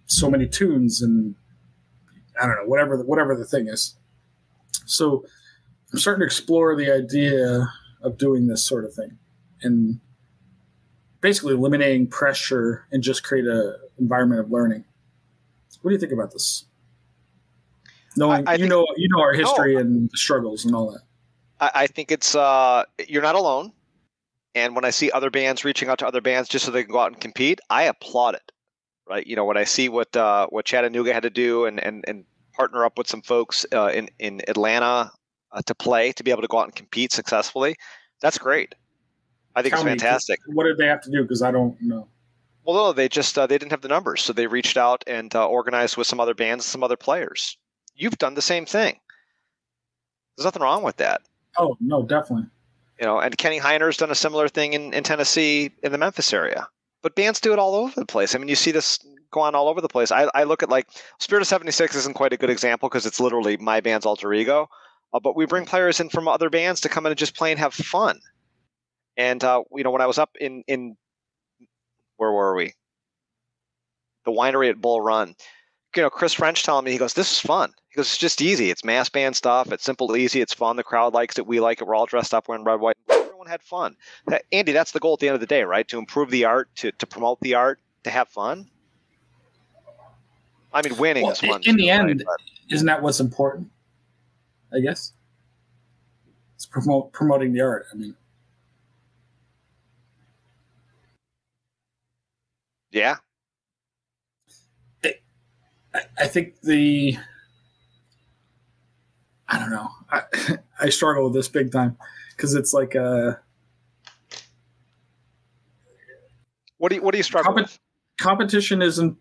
so many tunes and I don't know whatever the, whatever the thing is. So I'm starting to explore the idea of doing this sort of thing and basically eliminating pressure and just create a environment of learning. What do you think about this? Knowing I- I you think- know you know our history No. and the struggles and all that. I, I think it's uh, you're not alone. And when I see other bands reaching out to other bands just so they can go out and compete, I applaud it. Right? You know, when I see what uh, what Chattanooga had to do and and, and partner up with some folks uh, in in Atlanta uh, to play to be able to go out and compete successfully, that's great. I think Tell it's me, fantastic. What did they have to do? Because I don't know. Well, no, they just uh, they didn't have the numbers, so they reached out and uh, organized with some other bands, and some other players. You've done the same thing. There's nothing wrong with that. Oh no, definitely. you know, and Kenny Heiner's done a similar thing in, in Tennessee in the Memphis area. But bands do it all over the place. I mean, you see this go on all over the place. I, I look at like Spirit of 76 isn't quite a good example because it's literally my band's alter ego. Uh, but we bring players in from other bands to come in and just play and have fun. And, uh, you know, when I was up in, in where were we? The winery at Bull Run. You know, Chris French telling me, he goes, this is fun. He goes, it's just easy. It's mass band stuff. It's simple, easy. It's fun. The crowd likes it. We like it. We're all dressed up We're in red, white. And blue. Everyone had fun. That- Andy, that's the goal at the end of the day, right? To improve the art, to, to promote the art, to have fun. I mean, winning Well, is fun. in the too, end, Isn't that what's important? I guess it's promote promoting the art. I mean, yeah, I, I think the I don't know. I, [laughs] I struggle with this big time because it's like a what do you what do you struggle Compet- with? competition isn't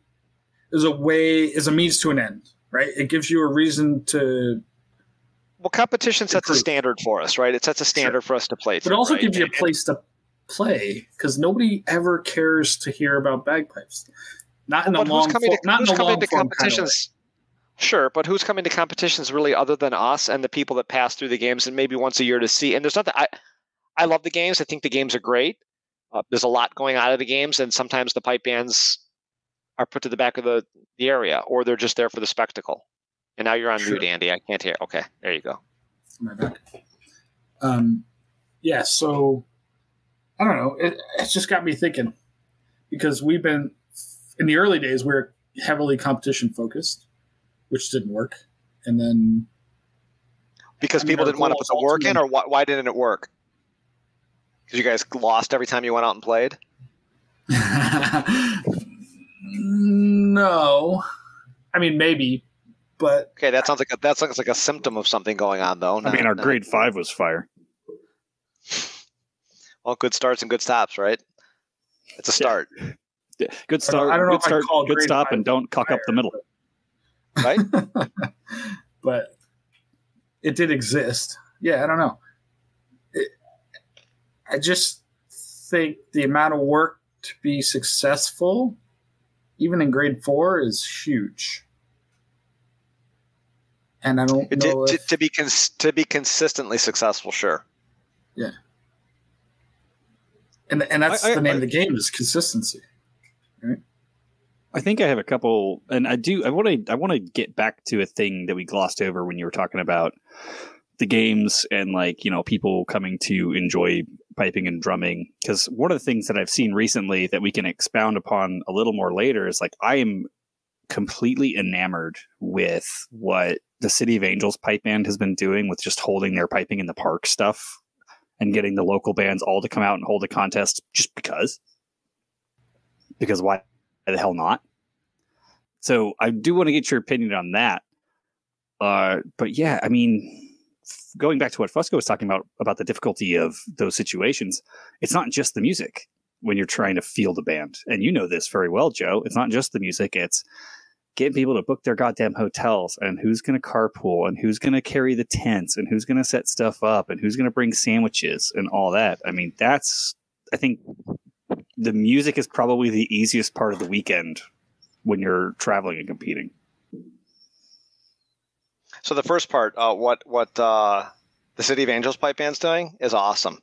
is a way is a means to an end, right? It gives you a reason to, Well, competition sets a standard for us, right? It sets a standard for us to play. but it also right? gives you a place to play because nobody ever cares to hear about bagpipes. Not in a long, coming to, not in a long form kind of competitions? Sure, but who's coming to competitions really other than us and the people that pass through the games and maybe once a year to see? And there's nothing. I I love the games. I think the games are great. Uh, there's a lot going on at the games, and sometimes the pipe bands are put to the back of the, the area, or they're just there for the spectacle. And now you're on Sure. mute, Andy. I can't hear. Okay, there you go. my back. Um, yeah, so I don't know. It, it's just got me thinking because we've been in the early days we are heavily competition focused, which didn't work, and then Because I mean, people didn't want to put is the work in, or why, why didn't it work? Because you guys lost every time you went out and played. [laughs] no, I mean maybe, but Okay, that sounds like a, that sounds like a symptom of something going on, though. I mean, our not- grade five was fire. [laughs] Well, good starts and good stops, right? It's a start, Yeah, Good start. I don't know good if I'd start. call Good stop, and don't cock up the middle. Right? [laughs] but it did exist. Yeah, I don't know. It, I just think the amount of work to be successful, even in grade four, is huge. And I don't to, know to, if, to be cons- to be consistently successful, sure. Yeah. And and that's I- I- the name I- of the game is consistency. I think I have a couple, and I do. I want to. I want to get back to a thing that we glossed over when you were talking about the games and like you know people coming to enjoy piping and drumming. Because one of the things that I've seen recently that we can expound upon a little more later is like I am completely enamored with what the City of Angels pipe band has been doing with just holding their piping in the park stuff and getting the local bands all to come out and hold a contest just because. Because why the hell not? So I do want to get your opinion on that. Uh, but yeah, I mean, going back to what Fusco was talking about about the difficulty of those situations, it's not just the music when you're trying to field a band, and you know this very well, Joe. It's not just the music; it's getting people to book their goddamn hotels, and who's going to carpool, and who's going to carry the tents, and who's going to set stuff up, and who's going to bring sandwiches, and all that. I mean, that's I think the music is probably the easiest part of the weekend when you're traveling and competing. So the first part, uh, what what uh, the City of Angels pipe band's doing is awesome.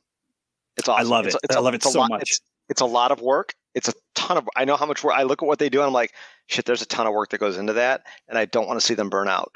It's awesome. I love it. It's, it's I a- love it so lot- much. It's, it's a lot of work. It's a ton of. I know how much work. I look at what they do, and I'm like, shit. There's a ton of work that goes into that, and I don't want to see them burn out.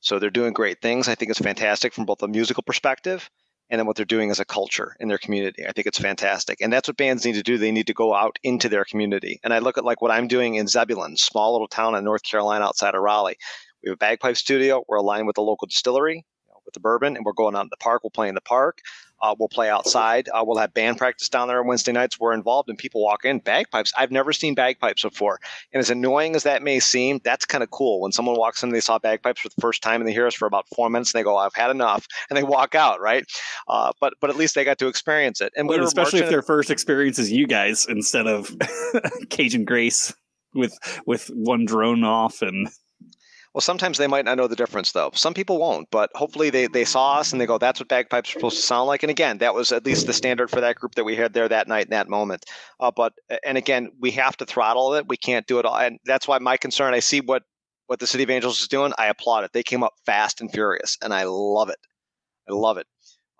So they're doing great things. I think it's fantastic from both a musical perspective and then what they're doing as a culture in their community. I think it's fantastic. And that's what bands need to do. They need to go out into their community. And I look at like what I'm doing in Zebulon, small little town in North Carolina outside of Raleigh. We have a bagpipe studio. We're aligned with the local distillery you know, with the bourbon, and we're going out in the park. We'll play in the park. Uh, we'll play outside. Uh, we'll have band practice down there on Wednesday nights. We're involved, and people walk in bagpipes. I've never seen bagpipes before, and as annoying as that may seem, that's kind of cool. When someone walks in, and they saw bagpipes for the first time, and they hear us for about four minutes, and they go, "I've had enough," and they walk out, right? Uh, but but at least they got to experience it. And we But especially if their first experience is you guys instead of [laughs] Cajun Grace with with one drone off and Well, sometimes they might not know the difference, though. Some people won't, but hopefully they, they saw us and they go, that's what bagpipes are supposed to sound like. And again, that was at least the standard for that group that we had there that night in that moment. Uh, but, and again, we have to throttle it. We can't do it all. And that's why my concern, I see what, what the City of Angels is doing. I applaud it. They came up fast and furious, and I love it. I love it.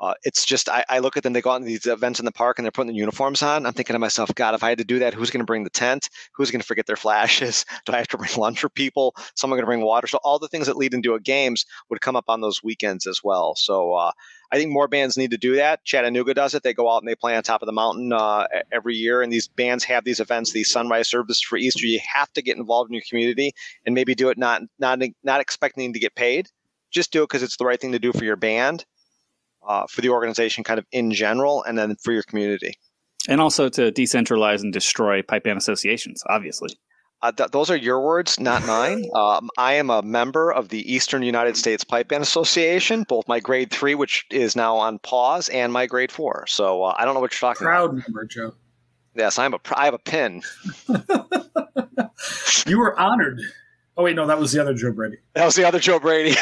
Uh, it's just I, I look at them. They go out to these events in the park and they're putting the uniforms on. I'm thinking to myself, God, if I had to do that, who's going to bring the tent? Who's going to forget their flashes? [laughs] Do I have to bring lunch for people? Someone going to bring water? So all the things that lead into a games would come up on those weekends as well. So uh, I think more bands need to do that. Chattanooga does it. They go out and they play on top of the mountain uh, every year, and these bands have these events, these sunrise services for Easter. You have to get involved in your community and maybe do it not not not expecting to get paid. Just do it because it's the right thing to do for your band uh, for the organization kind of in general and then for your community. and also to decentralize and destroy pipe band associations, obviously. Uh, th- those are your words, not mine. [laughs] Um, I am a member of the Eastern United States Pipe Band Association, both my grade three, which is now on pause, and my grade four. So uh, I don't know what you're talking Proud about. member, Joe. Yes, I'm a. pr- I have a pin. [laughs] [laughs] You were honored. Oh wait, no, that was the other Joe Brady. That was the other Joe Brady.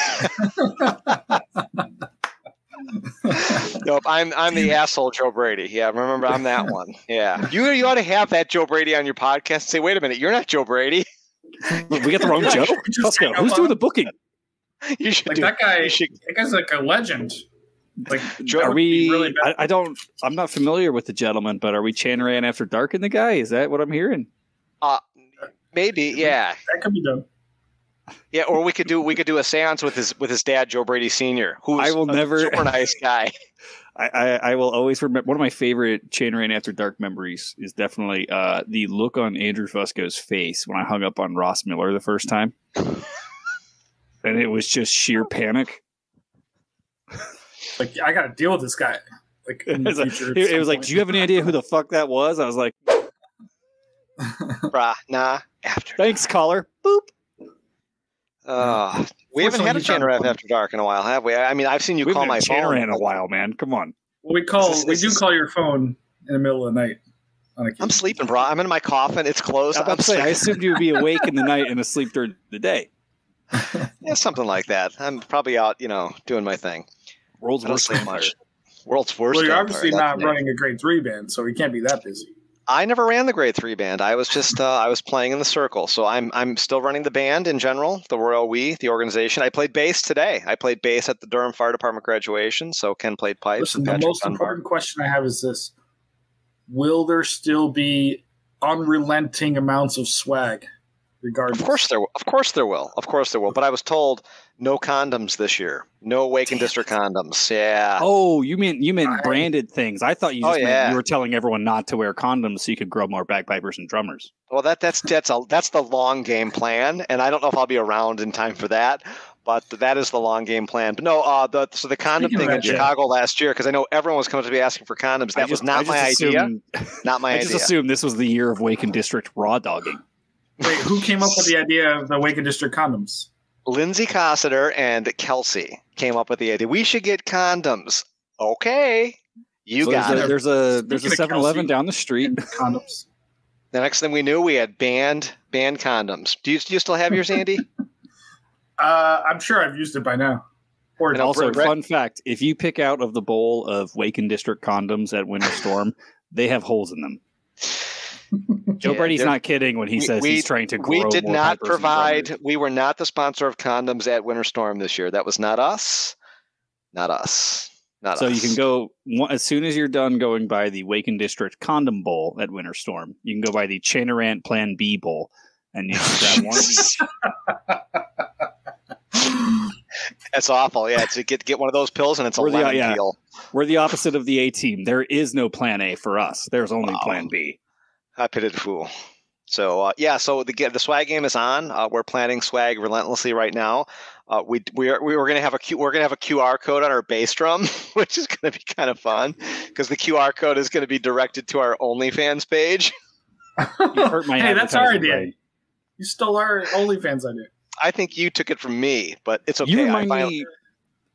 Nope, I'm I'm the [laughs] asshole Joe Brady. Yeah, remember I'm that one. Yeah, [laughs] you you ought to have that Joe Brady on your podcast. Say, wait a minute, you're not Joe Brady. We got the wrong [laughs] Joe. Just Let's go. Who's doing the booking? You should Like do. that guy. You should, That guy's like a legend. Like Joe- Are we? really. I, I don't. I'm not familiar with the gentleman, but are we Chanter Rant after dark in the guy? Is that what I'm hearing? uh, maybe, yeah. that could be done. Yeah, or we could do we could do a séance with his with his dad, Joe Brady Senior, who's I will a never- super [laughs] nice guy. I, I, I will always remember one of my favorite Chanter Rant After Dark memories is definitely uh, the look on Andrew Fusco's face when I hung up on Ross Miller the first time. [laughs] and it was just sheer panic. Like I got to deal with this guy. Like in It was, like, future. at it some was like, do you have any idea who the fuck that was? I was like, [laughs] Bruh, nah. After thanks, caller. Boop. Uh, we haven't had a you found Chain Rev one. after dark in a while, have we? I mean, I've seen you We've call my Chain phone in a while, man. Come on. Well, we call This is- we do is- call your phone in the middle of the night. On occasion. I'm sleeping, bro. I'm in my coffin. It's closed. I, was about I'm to say, I assumed you would be awake in the night and asleep during the day. [laughs] yeah, something like that. I'm probably out, you know, doing my thing. World's I worst sleep much. World's worst. Well, you're obviously not running a grade three band, so you can't be that busy. I never ran the grade three band. I was just uh, I was playing in the circle. So I'm I'm still running the band in general, the Royal We, the organization. I played bass today. I played bass at the Durham Fire Department graduation. So Ken played pipes. Listen, the most Dunbar. important question I have is this: Will there still be unrelenting amounts of swag? Regardless, Of course there, will. of course there will, of course there will. But I was told no condoms this year. No Wake and District condoms. Yeah. Oh, you mean you meant I- branded things? I thought you Oh, just meant yeah. you were telling everyone not to wear condoms so you could grow more bagpipers and drummers. Well, that that's that's a that's the long game plan, and I don't know if I'll be around in time for that. But that is the long game plan. But no, uh, the so the condom Speaking thing in that, Jay. Chicago last year, because I know everyone was coming to be asking for condoms. That I was not I just my idea. Not my [laughs] I just idea. assumed this was the year of Wake and District raw dogging. Wait, who came up with the idea of the Wake and District condoms? Lindsay Cossiter and Kelsey came up with the idea. We should get condoms. Okay, you So got there's it. a, there's a there's a Speaking of 7-Eleven down the street. Condoms. The next thing we knew, we had banned banned condoms. Do you, do you still have yours, Andy? [laughs] Uh, I'm sure I've used it by now. Or And And also, Brett- fun fact: if you pick out of the bowl of Wake and District condoms at Winter Storm, [laughs] they have holes in them. [laughs] Joe Yeah, Brady's not kidding when he we- says we- he's trying to grow we did more not provide. We were not the sponsor of condoms at Winter Storm this year. That was not us. Not us. Not So you can go as soon as you're done going by the Wake and District Condom Bowl at Winter Storm. You can go by the Chanter Rant Plan B Bowl, and you just grab one of [laughs] each. That's awful. Yeah, to get get one of those pills and it's a We're the- lemon yeah. peel. We're the opposite of the A team. There is no Plan A for us. There's only Wow. Plan B. I pitied the fool. So uh, yeah, so the the swag game is on. Uh, we're planning swag relentlessly right now. Uh, we we are we were gonna have a Q, we're gonna have a QR code on our bass drum, [laughs] which is gonna be kind of fun because the QR code is gonna be directed to our OnlyFans page. [laughs] You hurt my [laughs] hey, that's our idea. brain. You stole our OnlyFans idea. I think you took it from me, but it's okay. You remind finally- me.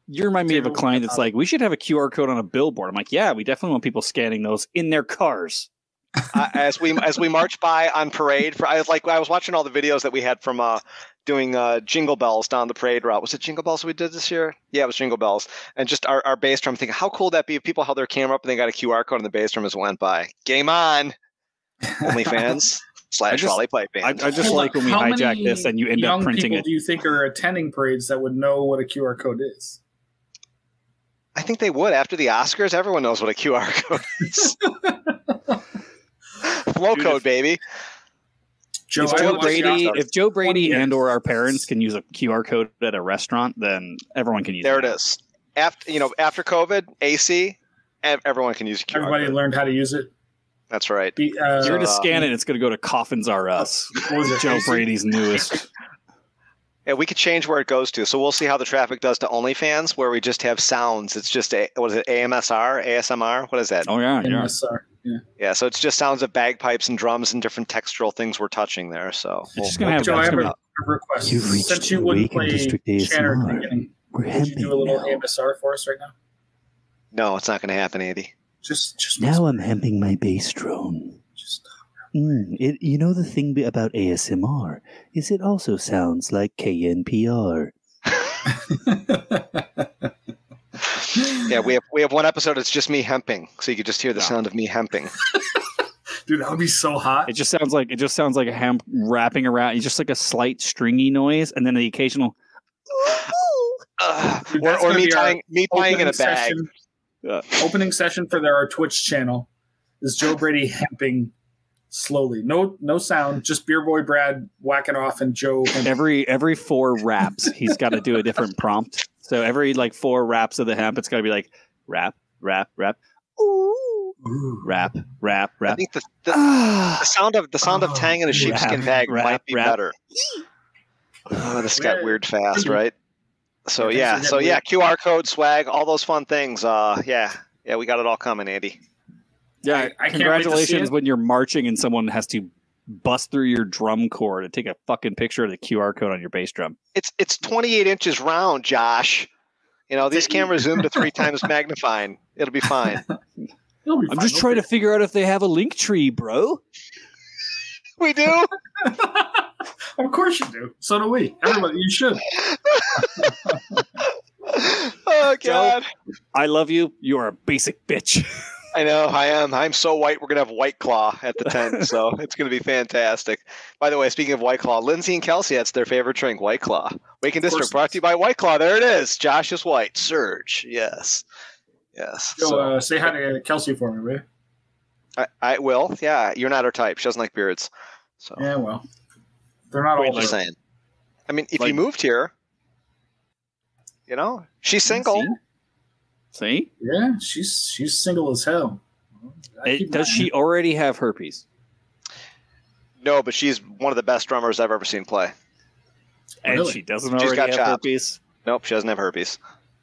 You remind me of a client that's like, we should have a QR code on a billboard. I'm like, yeah, we definitely want people scanning those in their cars. Uh, as we as we march by on parade for I was like I was watching all the videos that we had from uh doing uh jingle bells down the parade route. Was it jingle bells we did this year? Yeah, it was jingle bells. And just our, our bass drum thinking how cool would that be if people held their camera up and they got a QR code on the bass drum as it went by. Game on. [laughs] OnlyFans slash just- volley pipe I, band. I just like when we How hijack many this and you end up young printing people it. Do you think are attending parades that would know what a QR code is? I think they would after the Oscars. Everyone knows what a QR code is. [laughs] [laughs] Flow Dude, code, if- baby. Joe, if Joe Brady, if Joe Brady and or our parents can use a QR code at a restaurant, then everyone can use There it. it is. After you know, after COVID, AC, everyone can use a QR everybody code. learned how to use it. That's right. Be, uh, You're going to Uh, scan it. It's going to go to Coffins R Us. [laughs] what was it? Joe Brady's newest. [laughs] Yeah, we could change where it goes to. So we'll see how the traffic does to OnlyFans, where we just have sounds. It's just a what is it? AMSR, ASMR. What is that? Oh yeah, yeah. MSR. Yeah. Yeah, so it's just sounds of bagpipes and drums and different textural things we're touching there. So It's we'll- just going to have. Joe, I it's have gonna a, a request. You've reached Since you the wouldn't play District Shanner at the ASMR. beginning, We're would you do a little now. MSR for us right now? no, it's not going to happen, Andy. Just, just Now I'm hemping my bass drone. Just, Mm, it, you know the thing about ASMR is it also sounds like KNPR. [laughs] [laughs] [laughs] Yeah, we have we have one episode. It's just me hemping, so you could just hear the No. sound of me hemping. [laughs] dude, that would be so hot. It just sounds like it just sounds like a ham wrapping around. It's just like a slight stringy noise, and then the occasional. [laughs] Ugh. Dude, or or me be tying me tying in a bag. session- Yeah. Opening session for their our Twitch channel is Joe Brady hemping slowly. No, no sound. Just Beer Boy Brad whacking off and Joe. hemping. Every every four raps, he's got to do a different prompt. So every like four raps of the hemp, it's got to be like rap, rap, rap, ooh, Ooh. rap, rap, I think the, the, Ah. the sound of the sound of tang in a sheepskin rap, bag rap, might be rap. better. Oh, this got Yeah. weird fast, right? So Yeah, yeah, things are so yeah, QR code, swag, all those fun things. Uh, yeah, yeah, we got it all coming, Andy. Yeah, I- I can't wait to see congratulations when you're marching and someone has to bust through your drum corps to take a fucking picture of the QR code on your bass drum. It's it's 28 inches round, Josh. You know these [laughs] cameras zoom to three times magnifying. It'll be fine. [laughs] It'll be I'm fine. just trying to figure out if they have a link tree, bro. We do. [laughs] of course you do. So do we. Everybody, you should. oh God. I love you. You are a basic bitch. I know I am. I'm so white. We're gonna have White Claw at the tent, so [laughs] it's gonna be fantastic. By the way, speaking of White Claw, Lindsay and Kelsey, that's their favorite drink, White Claw. Waken Of District brought to you by White Claw. There it is. Josh is white. Surge. Yes. Yes. Go So, uh, say hi to Kelsey for me, you? I, I will. Yeah. You're not her type. She doesn't like beards. So Yeah, well, they're not Wait, all like, saying. I mean, if like- you moved here, you know, she's single. See? Yeah, she's she's single as hell. It- does my- she already have herpes? No, but she's one of the best drummers I've ever seen play. And Really? she doesn't She's already got have chops. herpes? Nope, she doesn't have herpes.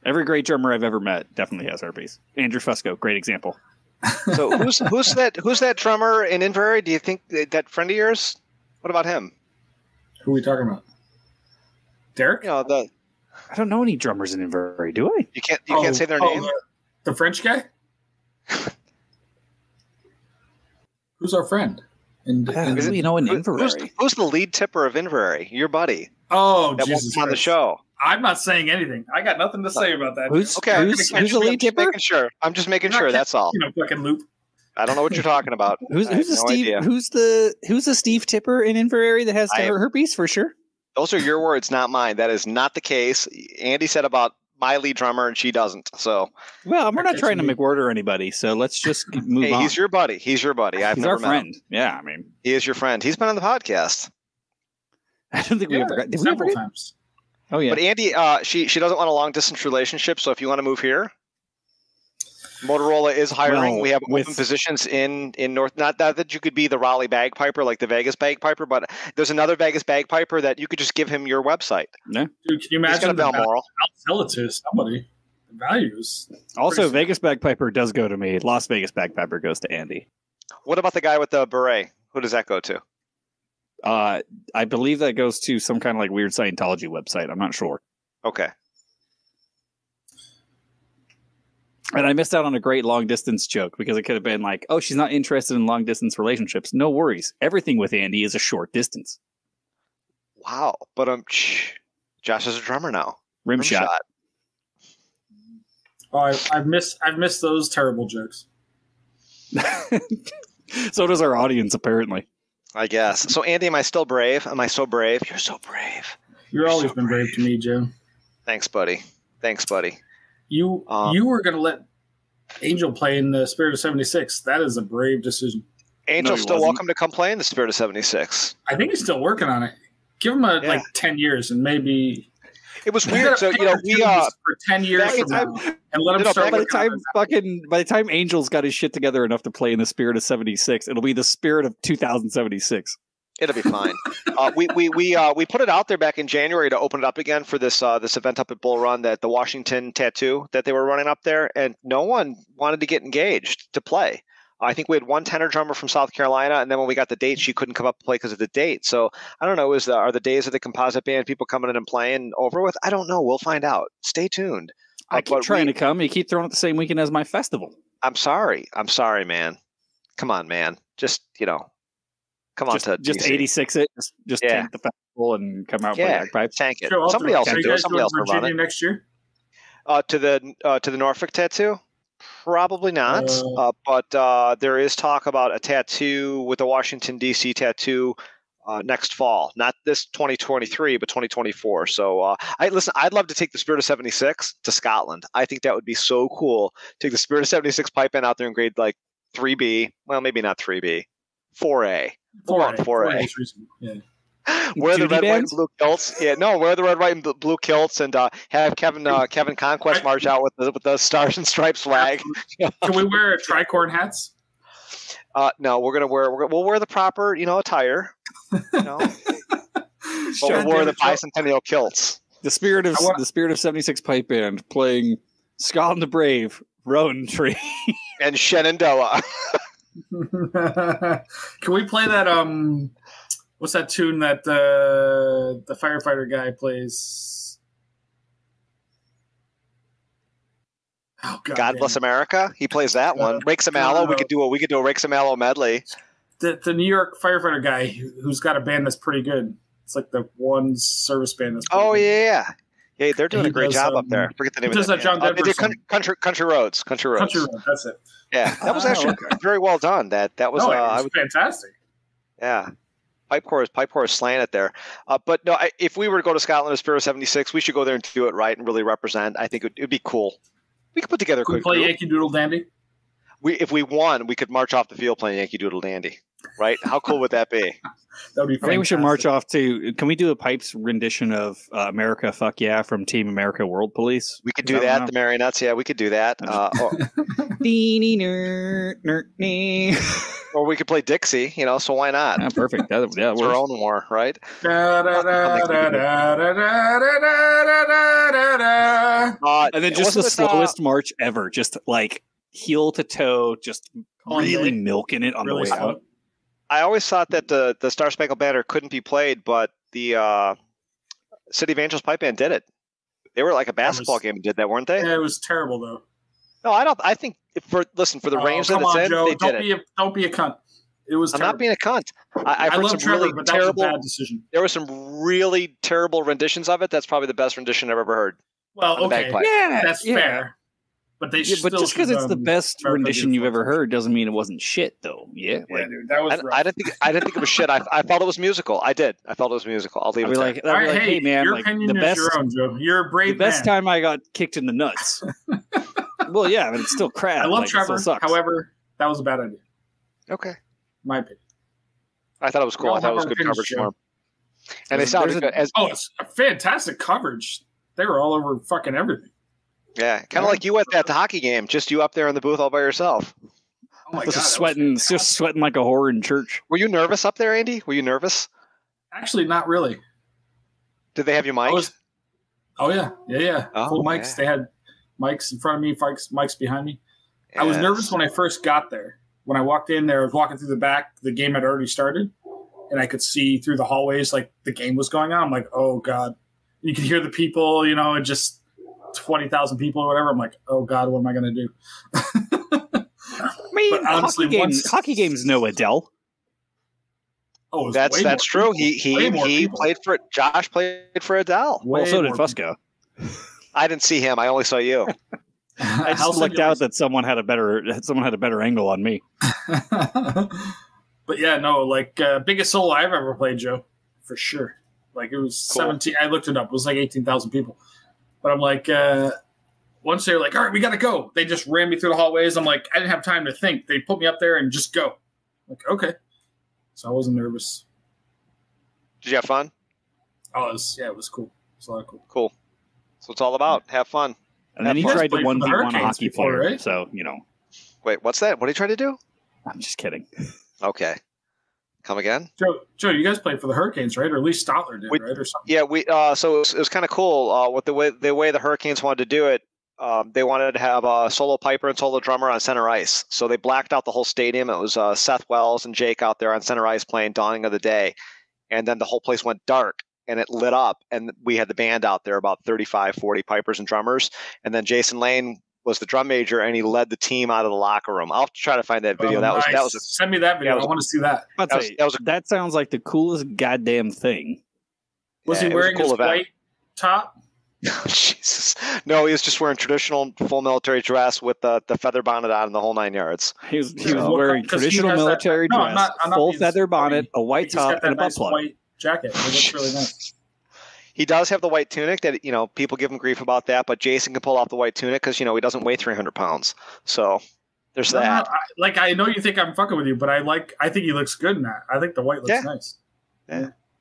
Every great drummer I've ever met definitely has herpes. Andrew Fusco, great example. [laughs] So who's who's that who's that drummer in Inveraray? Do you think that, that friend of yours? What about him? Who are we talking about? Derek? You know the I don't know any drummers in Inveraray, do I? you can't you Oh, can't say their oh, name. The, the French guy? [laughs] Who's our friend? In, Yeah, in- who do you know in Who- who's, Inveraray? who's the lead tipper of Inveraray? Your buddy oh, that Jesus on the show. I'm not saying anything. I got nothing to say about that. Who's Okay, I'm who's, who's the I'm lead just tipper? making sure. I'm just making You're sure. That's all. you know, fucking loop. I don't know what you're talking about. Who's who's the no Steve? idea. Who's the who's the Steve Tipper in Inveraray that has I herpes for sure? Those are your words, not mine. That is not the case. Andy said about my lead drummer, and she doesn't. So Well, we're not trying so to we- McWhorter anybody, so let's just [laughs] move hey, on. he's your buddy. He's your buddy. I've He's never our met friend. him. Yeah, I mean, He is your friend. He's been on the podcast. I don't think we Yeah, ever got. Did we several ever? times. Oh yeah. But Andy, uh, she she doesn't want a long distance relationship. So if you want to move here, Motorola is hiring. Well, we have with- open positions in in North. Not that that you could be the Raleigh bagpiper like the Vegas bagpiper, but there's another Vegas bagpiper that you could just give him your website. Dude, can you He's got imagine a the value? Balmoral. I'll sell it to somebody. The values. also, pretty- Vegas Bagpiper does go to me. Las Vegas Bagpiper goes to Andy. What about the guy with the beret? Who does that go to? Uh, I believe that goes to some kind of like weird Scientology website. I'm not sure. Okay. And I missed out on a great long distance joke because it could have been like, oh, she's not interested in long distance relationships. No worries. Everything with Andy is a short distance. Wow. But um, shh. Josh is a drummer now. Rim, shot. Oh, I, I've missed. I've missed those terrible jokes. [laughs] so does our audience, apparently. I guess. So Andy, am I still brave? Am I so brave? You're so brave. You're You're always so been brave to me, Joe. Thanks, buddy. Thanks, buddy. You Uh, you were going to let Angel play in the Spirit of '76. That is a brave decision. Angel No, still wasn't. welcome to come play in the Spirit of '76. I think he's still working on it. Give him a, Yeah. like ten years, and maybe It was weird. [laughs] So you know, we uh, for ten years back in from now, and let him you know, start by the time fucking by the time Angel's got his shit together enough to play in the spirit of seventy six, it'll be the spirit of two thousand seventy six. It'll be fine. uh, we we we uh, we put it out there back in January to open it up again for this uh, this event up at Bull Run that the Washington tattoo that they were running up there, and no one wanted to get engaged to play. I think we had one tenor drummer from South Carolina, and then when we got the date, she couldn't come up and play because of the date. So I don't know. Is the, are the days of the composite band people coming in and playing over with? I don't know. We'll find out. Stay tuned. I Uh, keep trying we- to come. You keep throwing it the same weekend as my festival. I'm sorry. I'm sorry, man. Come on, man. Just you know, come on just to just DC. eighty six it. Just just Yeah. tank the festival and come out and Yeah. play bagpipes. Tank it. Joe, I'll Somebody else Are will do it. guys Somebody else to will run Virginia it. next year? Uh, to the uh, to the Norfolk tattoo, probably not. Uh, Uh, but uh, there is talk about a tattoo with the Washington D.C. tattoo uh, next fall. Not this 2023, but 2024. So uh, I listen. I'd love to take the Spirit of '76 to Scotland. I think that would be so cool. Take the Spirit of '76 pipe band out there in grade like 3B. Well, maybe not 3B, 4A. Come on, 4A. Yeah. [gasps] Wear the Duty red, white, and blue kilts. Yeah, no, wear the red, white, and blue kilts, and uh, have Kevin uh, Kevin Conquest march out with the with the stars and stripes flag. Can we wear tricorn hats? [laughs] Uh, no, we're gonna wear we're, we'll wear the proper you know attire. You know, [laughs] but we'll wear the bicentennial kilts. The spirit of want- the spirit of seventy six pipe band playing Scotland the Brave, Rowan Tree. and Shenandoah. [laughs] [laughs] Can we play that? Um, what's that tune that the the firefighter guy plays? Oh God! God bless. America. He plays that one. Uh, Rakes of Mallow. We could do a we could do a Rakes of Mallow medley. The, the New York firefighter guy who- who's got a band that's pretty good. It's like the one service band that's. pretty Oh good. yeah, yeah. They're doing He a great does, job up um, there. Forget the name he of does that. that John. Uh, they did country, country Country Roads. Country Roads. Country Road. That's it. Yeah, that was [laughs] Oh, actually okay. very well done. That that was no, uh, it was fantastic. Yeah. Pipe core is pipe core is slaying it there. Uh, but no, I, if we were to go to Scotland as Spirit 76, we should go there and do it right and really represent. I think it would be cool. We could put together a we quick play group. Yankee Doodle Dandy? we if we won, we could march off the field playing Yankee Doodle Dandy, right? How cool would that be? that would be. Fantastic. I think we should march off to. Can we do a pipes rendition of uh, "America Fuck Yeah" from Team America World Police? We could do that. that the Marionettes, yeah, we could do that. Uh, or, or we could play Dixie, you know. So why not? Yeah, perfect. That, yeah, it's our own war, right? Uh, and then just the slowest march ever, just like heel to toe, just really day. milking it on Really the way slow. out. I always thought that the the Star Spangled Banner couldn't be played, but the uh, City of Angels Pipe Band did it. They were like a basketball was- game and did that, weren't they? Yeah, it was terrible though. No, I don't. I think for listen for the Oh, range that come it's on, in, Joe. they Don't did be it. a don't be a cunt. It was. I'm terrible. not being a cunt. I, I've I heard love some Trevor, really but that terrible. was a bad decision. There were some really terrible renditions of it. That's probably the best rendition I've ever heard. Well, okay. Yeah, that's yeah. fair. But they Yeah, still but just because should, it's the best America rendition you've ever heard doesn't mean it wasn't shit, though. Yeah, Yeah, like, dude, that was I. I didn't think I didn't think it was shit. I, I felt it was musical. I did. I thought it was musical. I'll leave I'd it be like, I'd be like, hey, hey man, your like opinion the is best, your own, Joe. You're a the brave best man. time I got kicked in the nuts. [laughs] well, yeah, but it's still crap. I love like, it Trevor. sucks. However, that was a bad idea. okay. My opinion. I thought it was cool. I thought it was good coverage for him. And they sounded there's good. As, Oh, it's a fantastic coverage. They were all over fucking everything. Yeah, kind of like you at that hockey game, just you up there in the booth all by yourself. Oh my god, just that was sweating, fantastic. just sweating like a whore in church. Were you nervous up there, Andy? Were you nervous? Actually, not really. Did they have your I mic? was- Oh yeah, yeah, yeah. Oh, Full mics. yeah. They had mics in front of me, mics, mics behind me. I was nervous when I first got there. When I walked in there, I was walking through the back. The game had already started, and I could see through the hallways like the game was going on. I'm like, oh god. You could hear the people, you know, and just twenty thousand people or whatever. I'm like, oh god, what am I going to do? [laughs] I mean, But honestly, hockey games, once- hockey games know Adele. Oh, That's that's true. people. He he he people. played for Josh played for Adele. Way well, so did Fusco. I didn't see him. I only saw you. [laughs] [laughs] I How just looked out that someone had a better someone had a better angle on me. but yeah, no, like uh, biggest solo I've ever played, Joe, for sure. Like it was Cool. seventeen. I looked it up. It was like eighteen thousand people. But I'm like, uh, once they're like, all right, we got to go. They just ran me through the hallways. I'm like, I didn't have time to think. They put me up there and just go. like okay. So I wasn't nervous. Did you have fun? Oh, it was, yeah, it was cool. It was a lot of cool. Cool. That's what it's all about. Have fun. And then he fun. tried to one the v one a Hurricanes hockey before, player. right? So you know, Wait, what's that? What did he try to do? I'm just kidding. Okay. Come again? Joe, Joe, you guys played for the Hurricanes, right? Or at least Stotler did, We- right? Or something. Yeah, we. Uh, so it was, it was kind of cool. Uh, with the way the way the Hurricanes wanted to do it, um, they wanted to have a solo piper and solo drummer on center ice. So they blacked out the whole stadium. It was uh, Seth Wells and Jake out there on center ice playing "Dawning of the Day," and then the whole place went dark and it lit up. And we had the band out there, about 35, 40 pipers and drummers. And then Jason Lane was the drum major, and he led the team out of the locker room. I'll try to find that video. Oh, that was that was a Send me that video. that was- I want to see that. That was- say that was a- that sounds like the coolest goddamn thing. Was yeah, he it was a wearing cool his event. white top? [laughs] Oh, Jesus. No, he was just wearing traditional full military dress with the, the feather bonnet on and the whole nine yards. He was, he Yeah, was well, wearing 'cause he traditional has that- military no, I'm dress, not- I'm not full feather bonnet, funny. a white He's top, and a butt plug. white jacket. It looks really nice. He does have the white tunic that, you know, people give him grief about that, but Jason can pull off the white tunic because, you know, he doesn't weigh 300 pounds. So there's No, no, that. I, like I know you think I'm fucking with you, but I like. I think he looks good in that. I think the white looks Yeah. nice.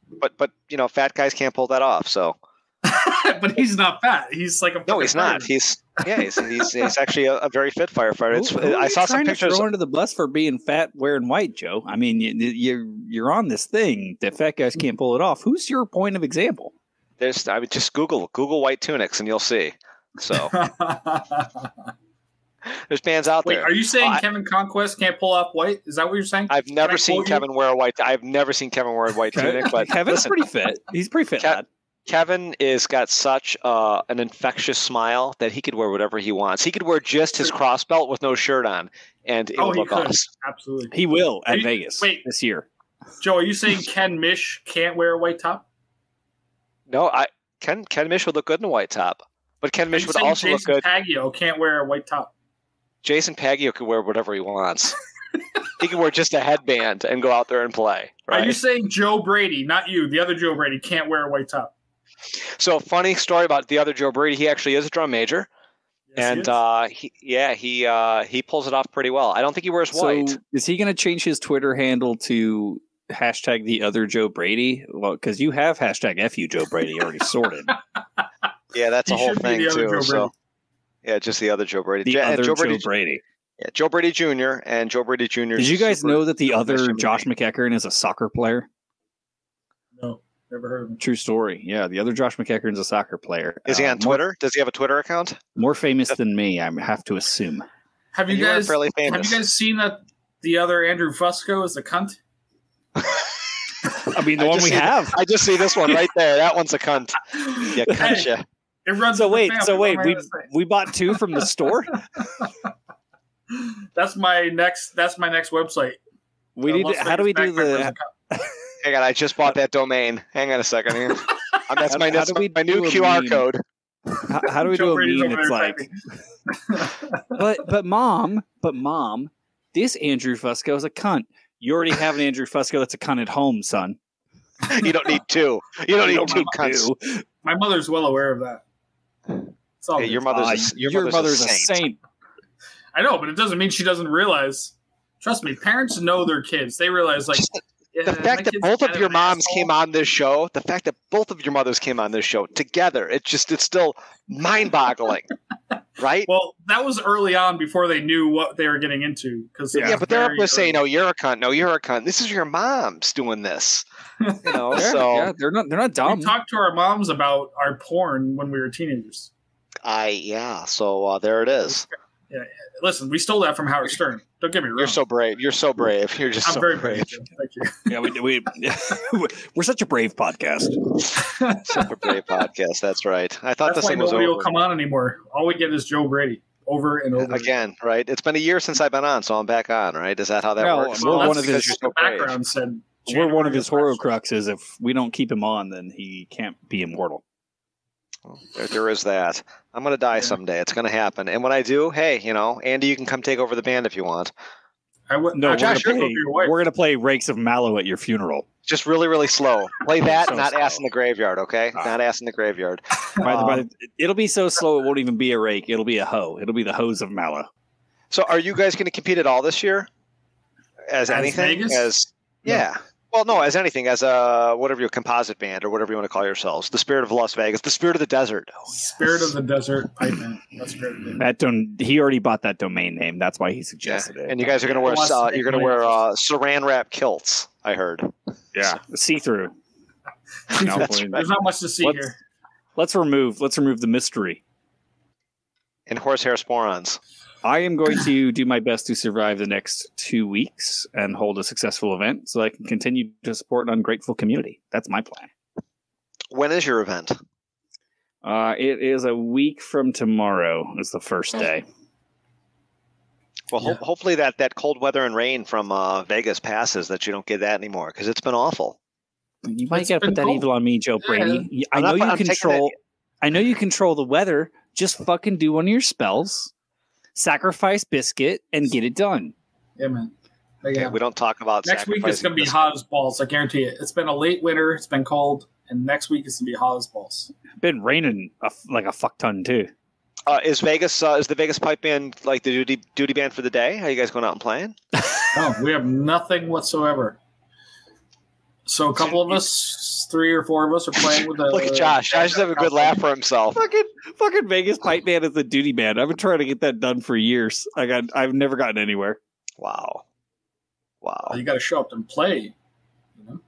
But, but you know, fat guys can't pull that off. So [laughs] but he's not fat. He's like a no, he's not. fireman. He's, yeah, he's, he's, he's [laughs] actually a, a very fit firefighter. It's, Who- who I saw some pictures. throw under the bus for being fat wearing white, Joe. I mean, you, you're you're on this thing that fat guys can't pull it off. Who's your point of example? There's, I mean, just Google, Google white tunics and you'll see. So [laughs] there's bands out Wait, there. are you saying I- Kevin Conquest can't pull off white? Is that what you're saying? I've never seen quote you? Kevin wear a white. I've never seen Kevin wear a white tunic. But Kevin's listen, pretty fit. He's pretty fit, Kev- Kevin is got such uh, an infectious smile that he could wear whatever he wants. He could wear just his True. cross belt with no shirt on, and it oh, would he look could awesome. absolutely. He will at you- Vegas wait. this year. Joe, are you saying Ken Mish can't wear a white top? No, I Ken Ken Mish would look good in a white top, but Ken Are Mish you would saying also Jason look good. Jason Paggio can't wear a white top. Jason Paggio could wear whatever he wants. [laughs] he could wear just a headband and go out there and play. Are you Right. saying Joe Brady, not you, the other Joe Brady, can't wear a white top? So funny story about the other Joe Brady. He actually is a drum major, Yes, and is. uh, he yeah he uh, he pulls it off pretty well. I don't think he wears white. So is he going to change his Twitter handle to hashtag the other Joe Brady? Well, because you have hashtag fu Joe Brady already sorted. [laughs] Yeah, that's He a whole thing too. So yeah, just the other Joe Brady. The Ja- other Joe Joe Brady, Brady. yeah, Joe Brady Jr. and Joe Brady Jr. Did you guys know that the other Josh man. McEachern is a soccer player? no, never heard of him. True story. Yeah, the other Josh McEachern is a soccer player. Is he Uh, on more- Twitter? Does he have a Twitter account? More, famous than me, I have to assume. Have you You guys fairly have you guys seen that the other Andrew Fusco is a cunt? I mean, the I one we see- have. I just see this one right there. That one's a cunt. Yeah, cunt Hey, ya. It runs. So wait, so wait, we we bought two from the store. [laughs] That's my next. That's my next website. We need. To, how do we do Backpackers the? account. [laughs] Hang on, I just bought that domain. Hang on a second here. Um, [laughs] that's How- my how that's do we my new QR meme? code. How, how do we Joe do a Brady's meme? It's like, but but mom, but mom, this Andrew Fusco is a cunt. You already have an Andrew Fusco that's a cunt at home, son. You don't need two. You don't need [laughs] two have cunts. to. My mother's well aware of that. It's all Hey, your mother's Uh, a, your, your mother's, mother's a saint. I know, but it doesn't mean she doesn't realize. Trust me, parents know their kids. They realize, like, Just yeah, the fact that both of your moms asshole. came on this show, the fact that both of your mothers came on this show together, it's just it's still mind-boggling, [laughs] right? Well, that was early on before they knew what they were getting into. Because yeah, but they're up there saying, "No, you're a cunt. No, you're a cunt." This is your mom's doing this, you know. [laughs] Yeah, so yeah, they're not they're not dumb. we talked to our moms about our porn when we were teenagers. I yeah. So uh, there it is. Yeah, listen, we stole that from Howard Stern. Don't get me wrong. You're so brave. You're so brave. You're just I'm so very brave. brave. Thank you. [laughs] yeah, we, we [laughs] we're such a brave podcast. [laughs] Super brave podcast. That's right. I thought That's this why thing was nobody will over. come on anymore. All we get is Joe Brady over and over Again, right? It's been a year since I've been on, so I'm back on, right? Is that how that No, works? we're Well, one of his- because You're so background said. We're one of his January Horcruxes. If we don't keep him on, then he can't be immortal. There, there is that. I'm going to die someday. It's going to happen. And when I do, hey, you know, Andy, you can come take over the band if you want. I would, No, no, we're Josh, gonna, play, for we're gonna play Rakes of Mallow at your funeral. Just really, really slow. Play that, So not slow. ass in the graveyard, okay? Ah. Not ass in the graveyard. [laughs] By the, by the, it'll be so slow it won't even be a rake. It'll be a hoe. It'll be the hose of Mallow. So, are you guys going to compete at all this year? As, As anything? Vegas? As yeah. Well, no, as anything, as a whatever your composite band or whatever you want to call yourselves, the Spirit of Las Vegas, the Spirit of the Desert. Oh, Spirit of the Desert Pipe Man. That's great. That don- he already bought that domain name. That's why he Yeah. suggested it. And you guys are going to wear uh, you're going to wear uh, Saran wrap kilts. I heard. yeah, see through. No, That's [laughs] right. There's not much to see Let's- here. Let's remove. Let's remove the mystery. And horsehair sporrans. I am going to do my best to survive the next two weeks and hold a successful event so I can continue to support an ungrateful community. That's my plan. When is your event? Uh, it is a week from tomorrow. Is the first day. Well, ho- Yeah. hopefully that, that cold weather and rain from uh, Vegas passes, that you don't get that anymore because it's been awful. You might It's gotta put that cold. evil on me, Joe Brady. Y- I I'm know not- you I'm control. I know you control the weather. Just fucking do one of your spells, sacrifice biscuit, and get it done. Yeah, man. But Okay, yeah. we don't talk about Next week it's going to be this- hot as balls. I guarantee it. It's been a late winter. It's been cold, and next week it's going to be hot as balls. Been raining a f like a fuck ton too. Uh, is Vegas uh, is the Vegas pipe band like the duty duty band for the day? Are you guys going out and playing? [laughs] No, we have nothing whatsoever. So a couple of us, three or four of us, are playing with the. Look at Josh. Josh is having a good laugh for himself. Fucking fucking Vegas pipe Man is the duty man. I've been trying to get that done for years. I got I've never gotten anywhere. Wow, wow. You got to show up and play. You know?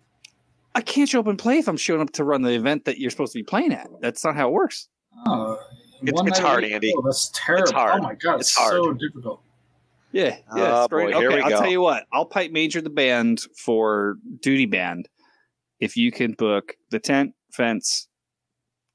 I can't show up and play if I'm showing up to run the event that you're supposed to be playing at. That's not how it works. Oh, It's- one it's night hard. Andy. Oh, that's terrible. hard. Oh my god, it's, It's hard. so difficult. Yeah, yeah. Oh, straight- boy, okay, I'll go. tell you what. I'll pipe major the band for duty band if you can book the tent, fence,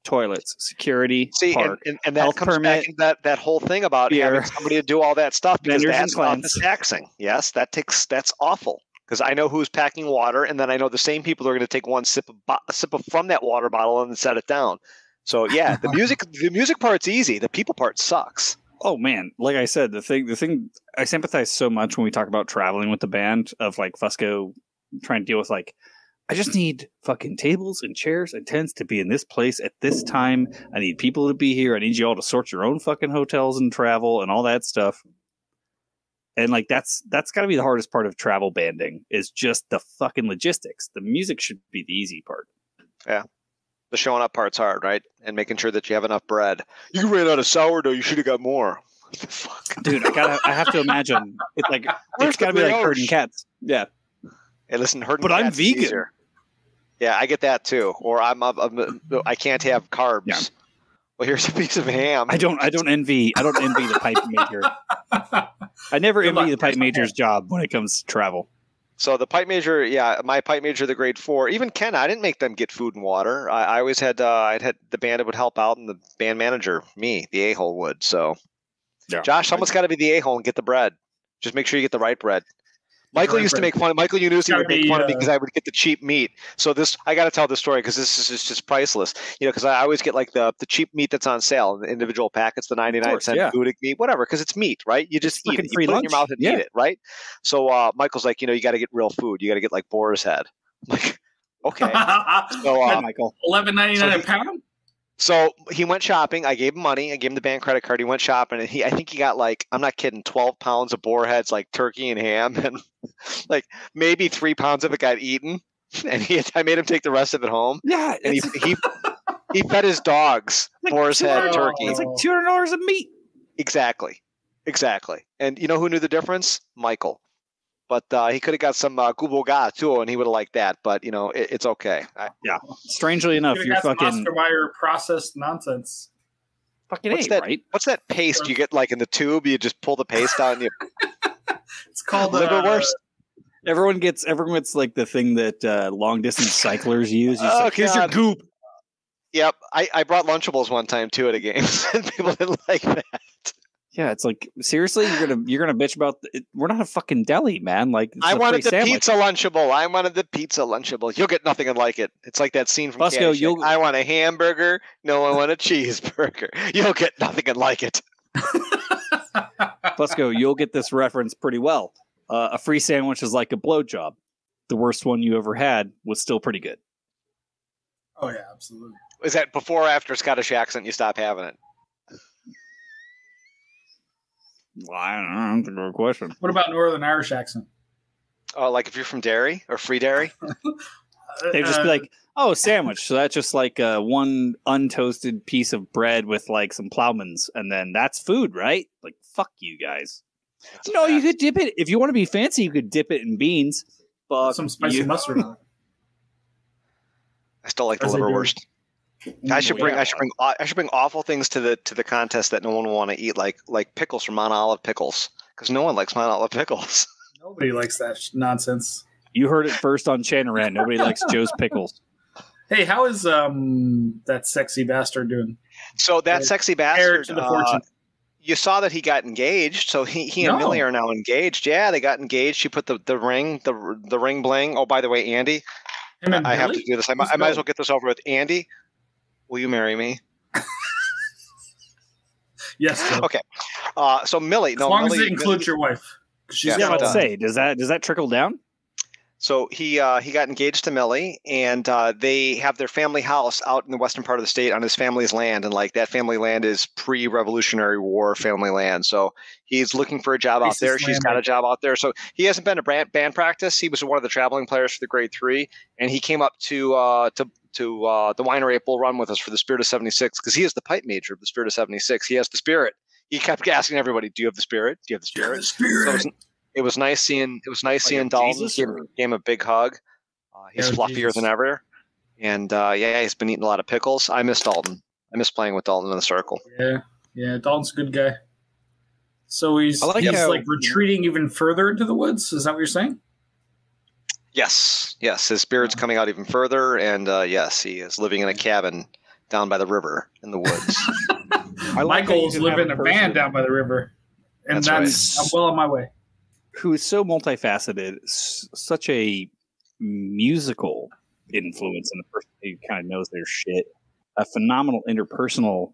toilets, security, See, and, park. and, and that health comes back into that, that whole thing about beer, having somebody to do all that stuff because vendors that and stuff cleanse. is taxing. Yes, that takes that's awful because I know who's packing water, and then I know the same people are going to take one sip of bo- sip of, from that water bottle and then set it down. So yeah, the [laughs] music the music part's easy. The people part sucks. Oh man, like I said, the thing, the thing, I sympathize so much when we talk about traveling with the band of like Fusco trying to deal with like, I just need fucking tables and chairs and tents to be in this place at this time. I need people to be here. I need you all to sort your own fucking hotels and travel and all that stuff. And like that's that's got to be the hardest part of travel banding is just the fucking logistics. The music should be the easy part. The showing up part's hard, right? And making sure that you have enough bread. You ran out of sourdough. You should have got more. Fuck? Dude, I gotta, I have to imagine it's like Where's it's got to be like brioche? herding cats. Yeah. Hey, listen, herding But I'm cats is vegan. easier. Yeah, I get that too. Or I'm, I'm, I'm I can't have carbs. Yeah. Well, here's a piece of ham. I don't I don't envy I don't envy the pipe major. [laughs] I never Good envy luck. the pipe major's job when it comes to travel. So the pipe major, yeah, my pipe major, the grade four. Even Ken, I didn't make them get food and water. I, I always had, uh, I'd had the band that would help out, and the band manager, me, the a hole would. So, Yeah. Josh, someone's got to be the a hole and get the bread. Just make sure you get the right bread. Michael used to make fun. Of Michael Unusi Gotta would make be, fun of me uh, because I would get the cheap meat. So this, I got to tell the story because this is just, just priceless. You know, because I always get like the the cheap meat that's on sale, the individual packets, the ninety nine cent cent yeah. Buddig meat, whatever, because it's meat, right? You just eat it. You free put it in your mouth and Yeah. eat it, right? So uh, Michael's like, you know, you got to get real food. You got to get like boar's head. I'm [laughs] like, okay. [laughs] So, uh, Michael. Eleven ninety nine So a pound. So he went shopping. I gave him money. I gave him the bank credit card. He went shopping, and he I think he got like I'm not kidding, 12 pounds of boar heads, like turkey and ham, [laughs] and [laughs] like maybe three pounds of it got eaten. [laughs] And he I made him take the rest of it home, Yeah, and he he he fed his dogs [laughs] like boar's head $200 turkey. It's like two hundred dollars of meat. Exactly, exactly. And you know who knew the difference? Michael. But uh, he could have got some uh, guboga too, and he would have liked that. But you know, it, it's okay. I, Strangely enough, Could've you're fucking Oscar Mayer processed nonsense. fucking What's A, that? right? what's that paste you get like in the tube? You just pull the paste out and you It's called uh, liverwurst. Everyone gets everyone gets like the thing that uh, long distance cyclers use. It's Oh, like, Here's your goop. Yep, I, I brought Lunchables one time too at a game, [laughs] and people didn't like that. Yeah, it's like seriously, you're gonna you're gonna bitch about. The, it, we're not a fucking deli, man. Like I I a wanted the free sandwich. pizza Lunchable. I wanted the pizza Lunchable. You'll get nothing like it. It's like that scene from Fusco, Caddyshack. you'll- I want a hamburger. No, I want a cheeseburger. [laughs] You'll get nothing like it. [laughs] Fusco, you'll get this reference pretty well. Uh, a free sandwich is like a blowjob. The worst one you ever had was still pretty good. Oh yeah, absolutely. Is that before or after Scottish accent? You stop having it. Well, I don't know. That's a good question. What about Northern Irish accent? Oh, like if you're from Derry or Free Derry. [laughs] They'd just be Uh, like, "Oh, sandwich." So that's just like uh, one untoasted piece of bread with like some ploughman's, and then that's food, right? Like, fuck you guys. That's No, you could dip it if you want to be fancy. You could dip it in beans. Fuck some spicy you. mustard. I still like the As they liverwurst. I should bring. yeah. I should bring. I should bring awful things to the to the contest that no one will want to eat, like like pickles from Mount Olive pickles, because no one likes Mount Olive pickles. [laughs] Nobody likes that sh- nonsense. You heard it first on Chanter Rant. Nobody likes Joe's pickles. [laughs] Hey, how is um that sexy bastard doing? So that Right. sexy bastard. to the uh, fortune. You saw that he got engaged. So he, he and No. Millie are now engaged. Yeah, they got engaged. She put the, the ring, the the ring bling. Oh, by the way, Andy, Him and I have to do this. I, mi- I might as well get this over with. Andy, will you marry me? [laughs] Yes, Joe. Okay. Uh, so Millie, as no, long Millie, as it includes your wife. 'Cause She's Yeah, Yeah, got I'm about to say, does that does that trickle down? So he uh, he got engaged to Millie, and uh, they have their family house out in the western part of the state on his family's land, and like that family land is pre-Revolutionary War family land. So he's looking for a job out there. She's got a job out there. So he hasn't been to band, band practice. He was one of the traveling players for the grade three, and he came up to uh, to to uh, the winery at Bull Run with us for the Spirit of '76 because he is the pipe major of the Spirit of '76. He has the spirit. He kept asking everybody, "Do you have the spirit? Do you have the spirit?" So it was, it was nice seeing it was nice Like seeing a Dalton. Jesus Gave, or- gave him a big hug. Uh, he's Yeah, fluffier Jesus. than ever, and uh, yeah, he's been eating a lot of pickles. I miss Dalton. I miss playing with Dalton in the circle. Yeah, yeah. Dalton's a good guy. So he's I like he's how- like retreating even further into the woods. Is that what you're saying? Yes, yes, his spirit's coming out even further, and uh, yes, he is living in a cabin down by the river in the woods. [laughs] I like how you Michael's living in a a van down by the river, and That's that's, right. I'm well on my way. Who is so multifaceted, s- such a musical influence and a person who kind of knows their shit, a phenomenal interpersonal,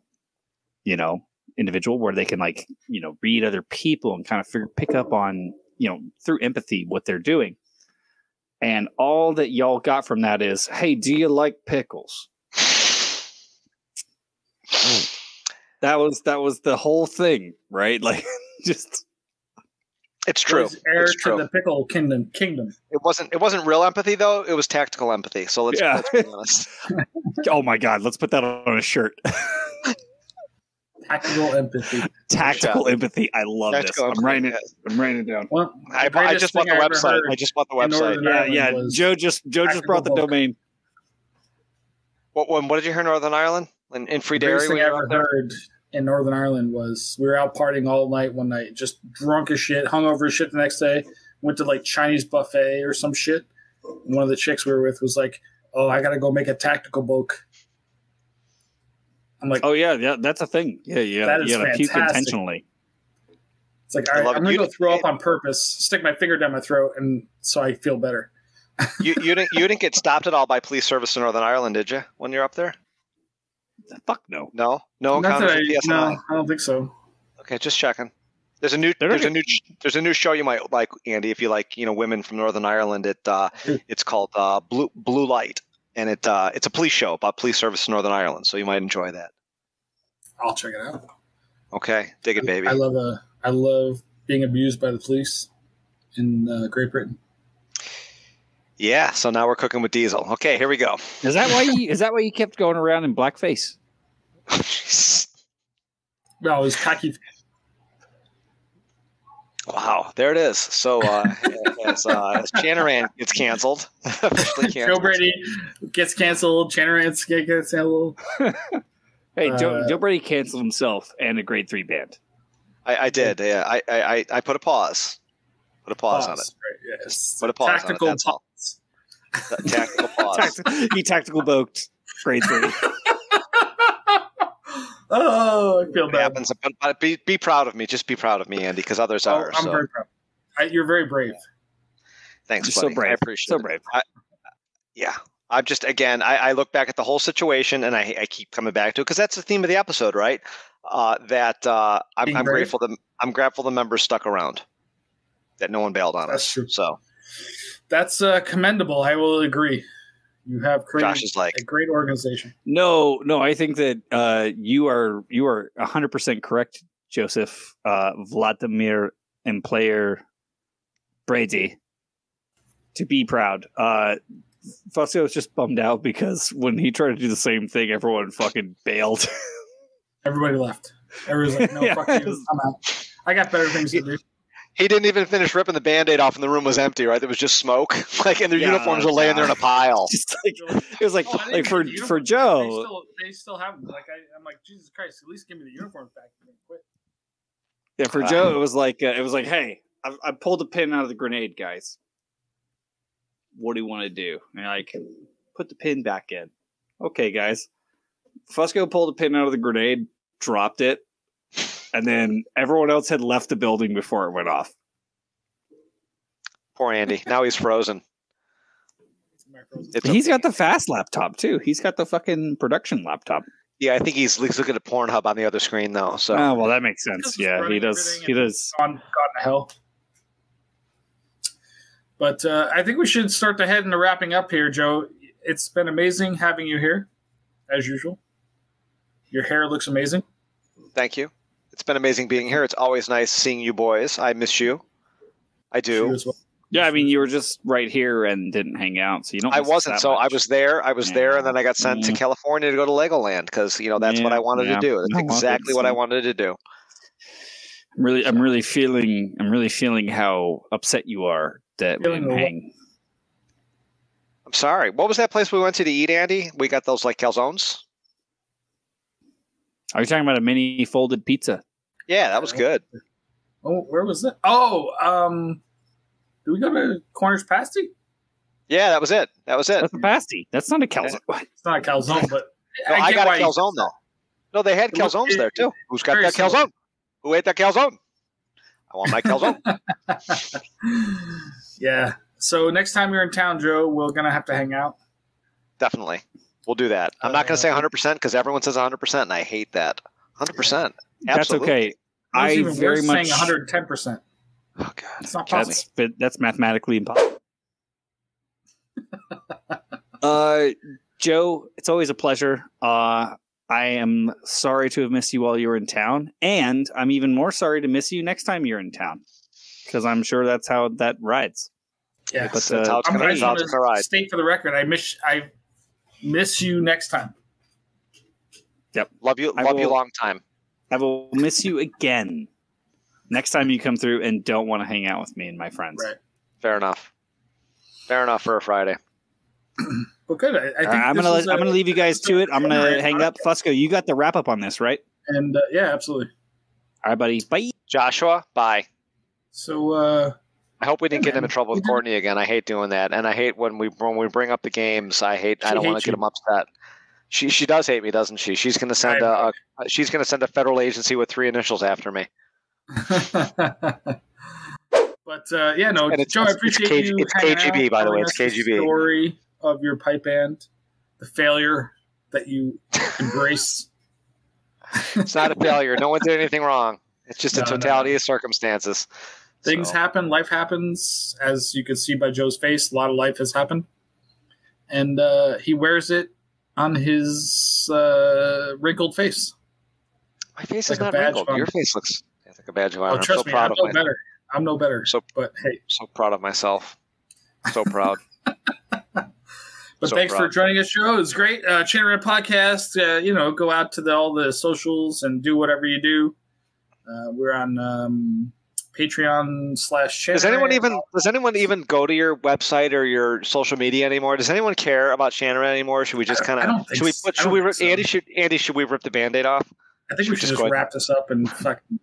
you know, individual where they can like, you know, read other people and kind of figure, pick up on, you know, through empathy what they're doing. And all that y'all got from that is, hey, do you like pickles? [sighs] That was that was the whole thing, right? [laughs] Like just it's true. He's heir It's to true. the pickle kingdom. Kingdom. It wasn't. It wasn't real empathy though. It was tactical empathy. So let's, Yeah. let's be honest. [laughs] oh my god, let's put that on a shirt. [laughs] Tactical empathy. Tactical empathy. I love Tactical this. I'm writing it. I'm writing it down. Well, I, the bought- I just bought the I website. I just bought the website. Yeah, yeah. Joe just Joe just brought the tactical boke. domain. What, what, what did you hear in Northern Ireland? In, in Free The Derry? greatest when thing I ever out there? Heard in Northern Ireland was we were out partying all night one night, just drunk as shit, hungover as shit the next day. Went to like Chinese buffet or some shit. And one of the chicks we were with was like, "Oh, I gotta go make a tactical boke." I'm like, Oh yeah, yeah, that's a thing. Yeah, yeah. That is you gotta puke intentionally. It's like I all right, love I'm it. gonna You go throw up on purpose, stick my finger down my throat, and so I feel better. You you didn't you didn't get stopped at all by police service in Northern Ireland, did you? When you're up there? Fuck no. No, no Not encounters I, with no, I don't think so. Okay, just checking. There's a new They're there's a new there's a new show you might like, Andy, if you like, you know, women from Northern Ireland. It uh, it's called uh, Blue Blue Light, and it uh, it's a police show about police service in Northern Ireland. So you might enjoy that. I'll check it out. Okay, dig it, baby. I love uh, I love being abused by the police in uh, Great Britain. Yeah. So now we're cooking with Diesel. Okay, here we go. Is that why [laughs] you is that why you kept going around in blackface? [laughs] No, it was cocky. wow, there it is. So uh, [laughs] as uh, as Chanter Rant gets canceled, officially Joe canceled. Brady gets canceled. Chanarance gets canceled. Hey, Joe, Uh, Joe Brady canceled himself and a grade three band. I, I did. Yeah, I, I I- I put a pause. Put a pause, on it. Right, yes. Put a pause on it, Tactical that's all. pause. A tactical [laughs] pause. Tact- he tactical boked grade three. [laughs] oh, I feel It bad. happens. But, but be be proud of me. Just be proud of me, Andy, because others Oh, are. I'm so very proud. I, you're very brave. thanks, You're so buddy. I brave. appreciate So it. brave. Yeah. I'm just again. I, I look back at the whole situation, and I, I keep coming back to it because that's the theme of the episode, right? Uh, that uh, I'm, I'm grateful that I'm grateful the members stuck around, that no one bailed on That's us. true. So That's uh, commendable. I will agree. You have created Josh is like, a great organization. No, no, I think that uh, you are you are hundred percent correct, Joseph. Uh, Vladimir and player Brady to be proud. Uh, Fusco was just bummed out because when he tried to do the same thing, everyone fucking bailed. [laughs] Everybody left. Everyone's like, no, [laughs] Yeah. fuck you. I'm out. I got better things to do. He didn't even finish ripping the band-aid off, and the room was empty. Right, there was just smoke. [laughs] like, and their Yeah, uniforms were laying there in a pile. [laughs] just like it was like Oh, like for for. Joe. They still, they still have them. Like I, I'm like, Jesus Christ! At least give me the uniforms back. and then Quit. Yeah, for Wow. Joe, it was like uh, it was like, hey, I, I pulled a pin out of the grenade, guys. What do you want to do? And you're like, put the pin back in. Okay, guys. Fusco pulled a pin out of the grenade, dropped it, and then everyone else had left the building before it went off. Poor Andy. Now he's frozen. My frozen- It's He's okay. got the fast laptop too. He's got the fucking production laptop. Yeah, I think he's, he's looking at Pornhub on the other screen though. So Oh well, that makes sense. he's Yeah, he does. everything He does. gone, gone to hell. But uh, I think we should start to head into wrapping up here, Joe. It's been amazing having you here, as usual. Your hair looks amazing. thank you. It's been amazing being here. It's always nice seeing you boys. I miss you. I do. well. Yeah, I mean, you were just right here and didn't hang out, so you don't. I wasn't. that So I was there. I was there, and then I got sent to California to go to Legoland because you know that's what I wanted yeah. to do. That's exactly it's, what I wanted to do. I'm really, I'm really feeling, I'm really feeling how upset you are that we didn't hang. I'm sorry. What was that place we went to to eat, Andy? We got those like calzones. Are you talking about a mini folded pizza? Yeah, that was good. Oh, where was that? Oh, um, did we go to Corners Pasty? Yeah, that was it. That was it. That's a pasty. That's not a calzone. [laughs] It's not a calzone, but No, I, get got a calzone though. No, they had It looked- calzones there too. Who's got very that similar. calzone? Who ate that calzone? I want my calzone. [laughs] [laughs] yeah. So next time you're in town, Joe, we're gonna have to hang out. Definitely, we'll do that. I'm not going Uh, to say 100 percent because everyone says 100 percent, and I hate that. 100 percent. That's okay. I even very worse much. saying 110. percent Oh god. It's not possible. That's but that's mathematically impossible. [laughs] uh, Joe, it's always a pleasure. Uh, I am sorry to have missed you while you were in town, and I'm even more sorry to miss you next time you're in town because I'm sure that's how that rides. Yeah. But, uh, how it's I'm going gonna how it's gonna ride. state for the record. I miss I miss you next time. Yep. Love you. I Love you long time. I will miss you again next time you come through and don't want to hang out with me and my friends. Right. Fair enough. Fair enough for a Friday. [clears throat] well, good. I, I think right, I'm gonna let, I'm gonna leave you guys to it. I'm gonna Alright, hang up. Fusco, you got the wrap up on this, right? And uh, yeah, absolutely. All right, buddy. Bye. Joshua, bye. So uh, I hope we didn't get him in trouble with [laughs] Courtney again. I hate doing that, and I hate when we when we bring up the games. I hate. I don't want to get him upset. She she does hate me, doesn't she? She's going to send a, a she's to send a federal agency with three initials after me. [laughs] but uh, yeah, no, And it's- Joe, I it's appreciate KG you. it's KGB, by the way, it's KGB. Story of your pipe band, the failure that you [laughs] embrace. It's not a failure. No one did anything wrong. It's just a No, no, totality of circumstances. Things So, happen, life happens, as you can see by Joe's face. A lot of life has happened, and uh, he wears it on his uh, wrinkled face. My face like is not badge wrinkled. Your face looks it's like a badge of honor. Oh, I'm trust so me, proud I'm of no myself. better. I'm no better. So- but hey, So proud of myself. So proud. [laughs] But So thanks for joining us, Joe. It was great. Uh, Chanter Rant Podcast. Uh, you know, go out to the, all the socials and do whatever you do. Uh, we're on um, Patreon slash Does anyone even does anyone even go to your website or your social media anymore? Does anyone care about Shannon anymore? Should we just kind of should we put should we rip, so. Andy should Andy should we rip the band-aid off? I think should we should just ahead- wrap this up and fucking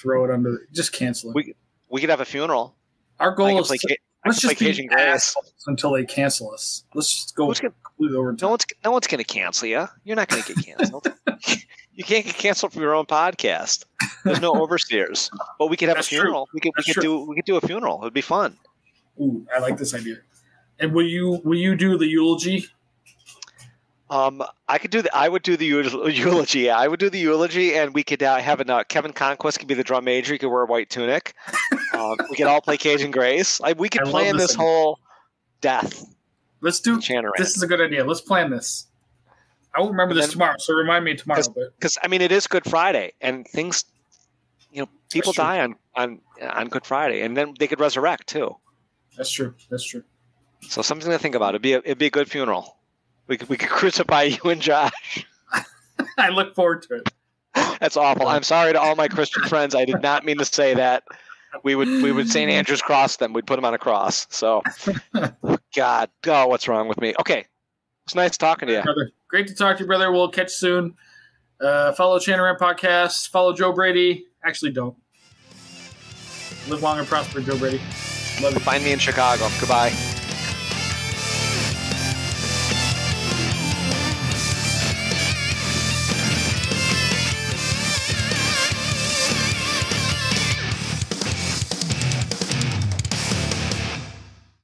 throw it under. Just cancel it. We- We could have a funeral. Our goal is play, to, let's just be Cajun assholes until they cancel us. Let's just go gonna- over. No one's no one's gonna cancel you. You're not gonna get canceled. [laughs] you can't get canceled from your own podcast. There's no [laughs] overseers. But we could have That's a true. funeral. We could That's we could true. do we could do a funeral. It would be fun. Ooh, I like this idea. And will you will you do the eulogy? Um, I could do the. I would do the [laughs] eulogy. Yeah, I would do the eulogy, and we could uh, have an uh, Kevin Conquest could be the drum major. He could wear a white tunic. [laughs] Um, we could all play Cajun Grace. Like we could I love plan this this whole death. Let's do. Chanter Rant. This is a good idea. Let's plan this. I won't remember this then- tomorrow, so remind me tomorrow. But because I mean it is Good Friday, and things, you know, people die on on on Good Friday, and then they could resurrect too. that's true. That's true. So something to think about. It'd be a, it'd be a good funeral. We could we could [laughs] crucify you and Josh. [laughs] I look forward to it. That's awful. I'm sorry to all my Christian friends. I did not mean to say that. We would we would St. Andrew's cross them. We'd put them on a cross. So, [laughs] God, oh, what's wrong with me? Okay, it's nice talking to you. Brother, great to talk to you, brother. We'll catch you soon. Uh, follow Chanter Rant Podcast. Follow Joe Brady. Actually, don't. Live long and prosper, Joe Brady. Love you. Find me in Chicago. Goodbye.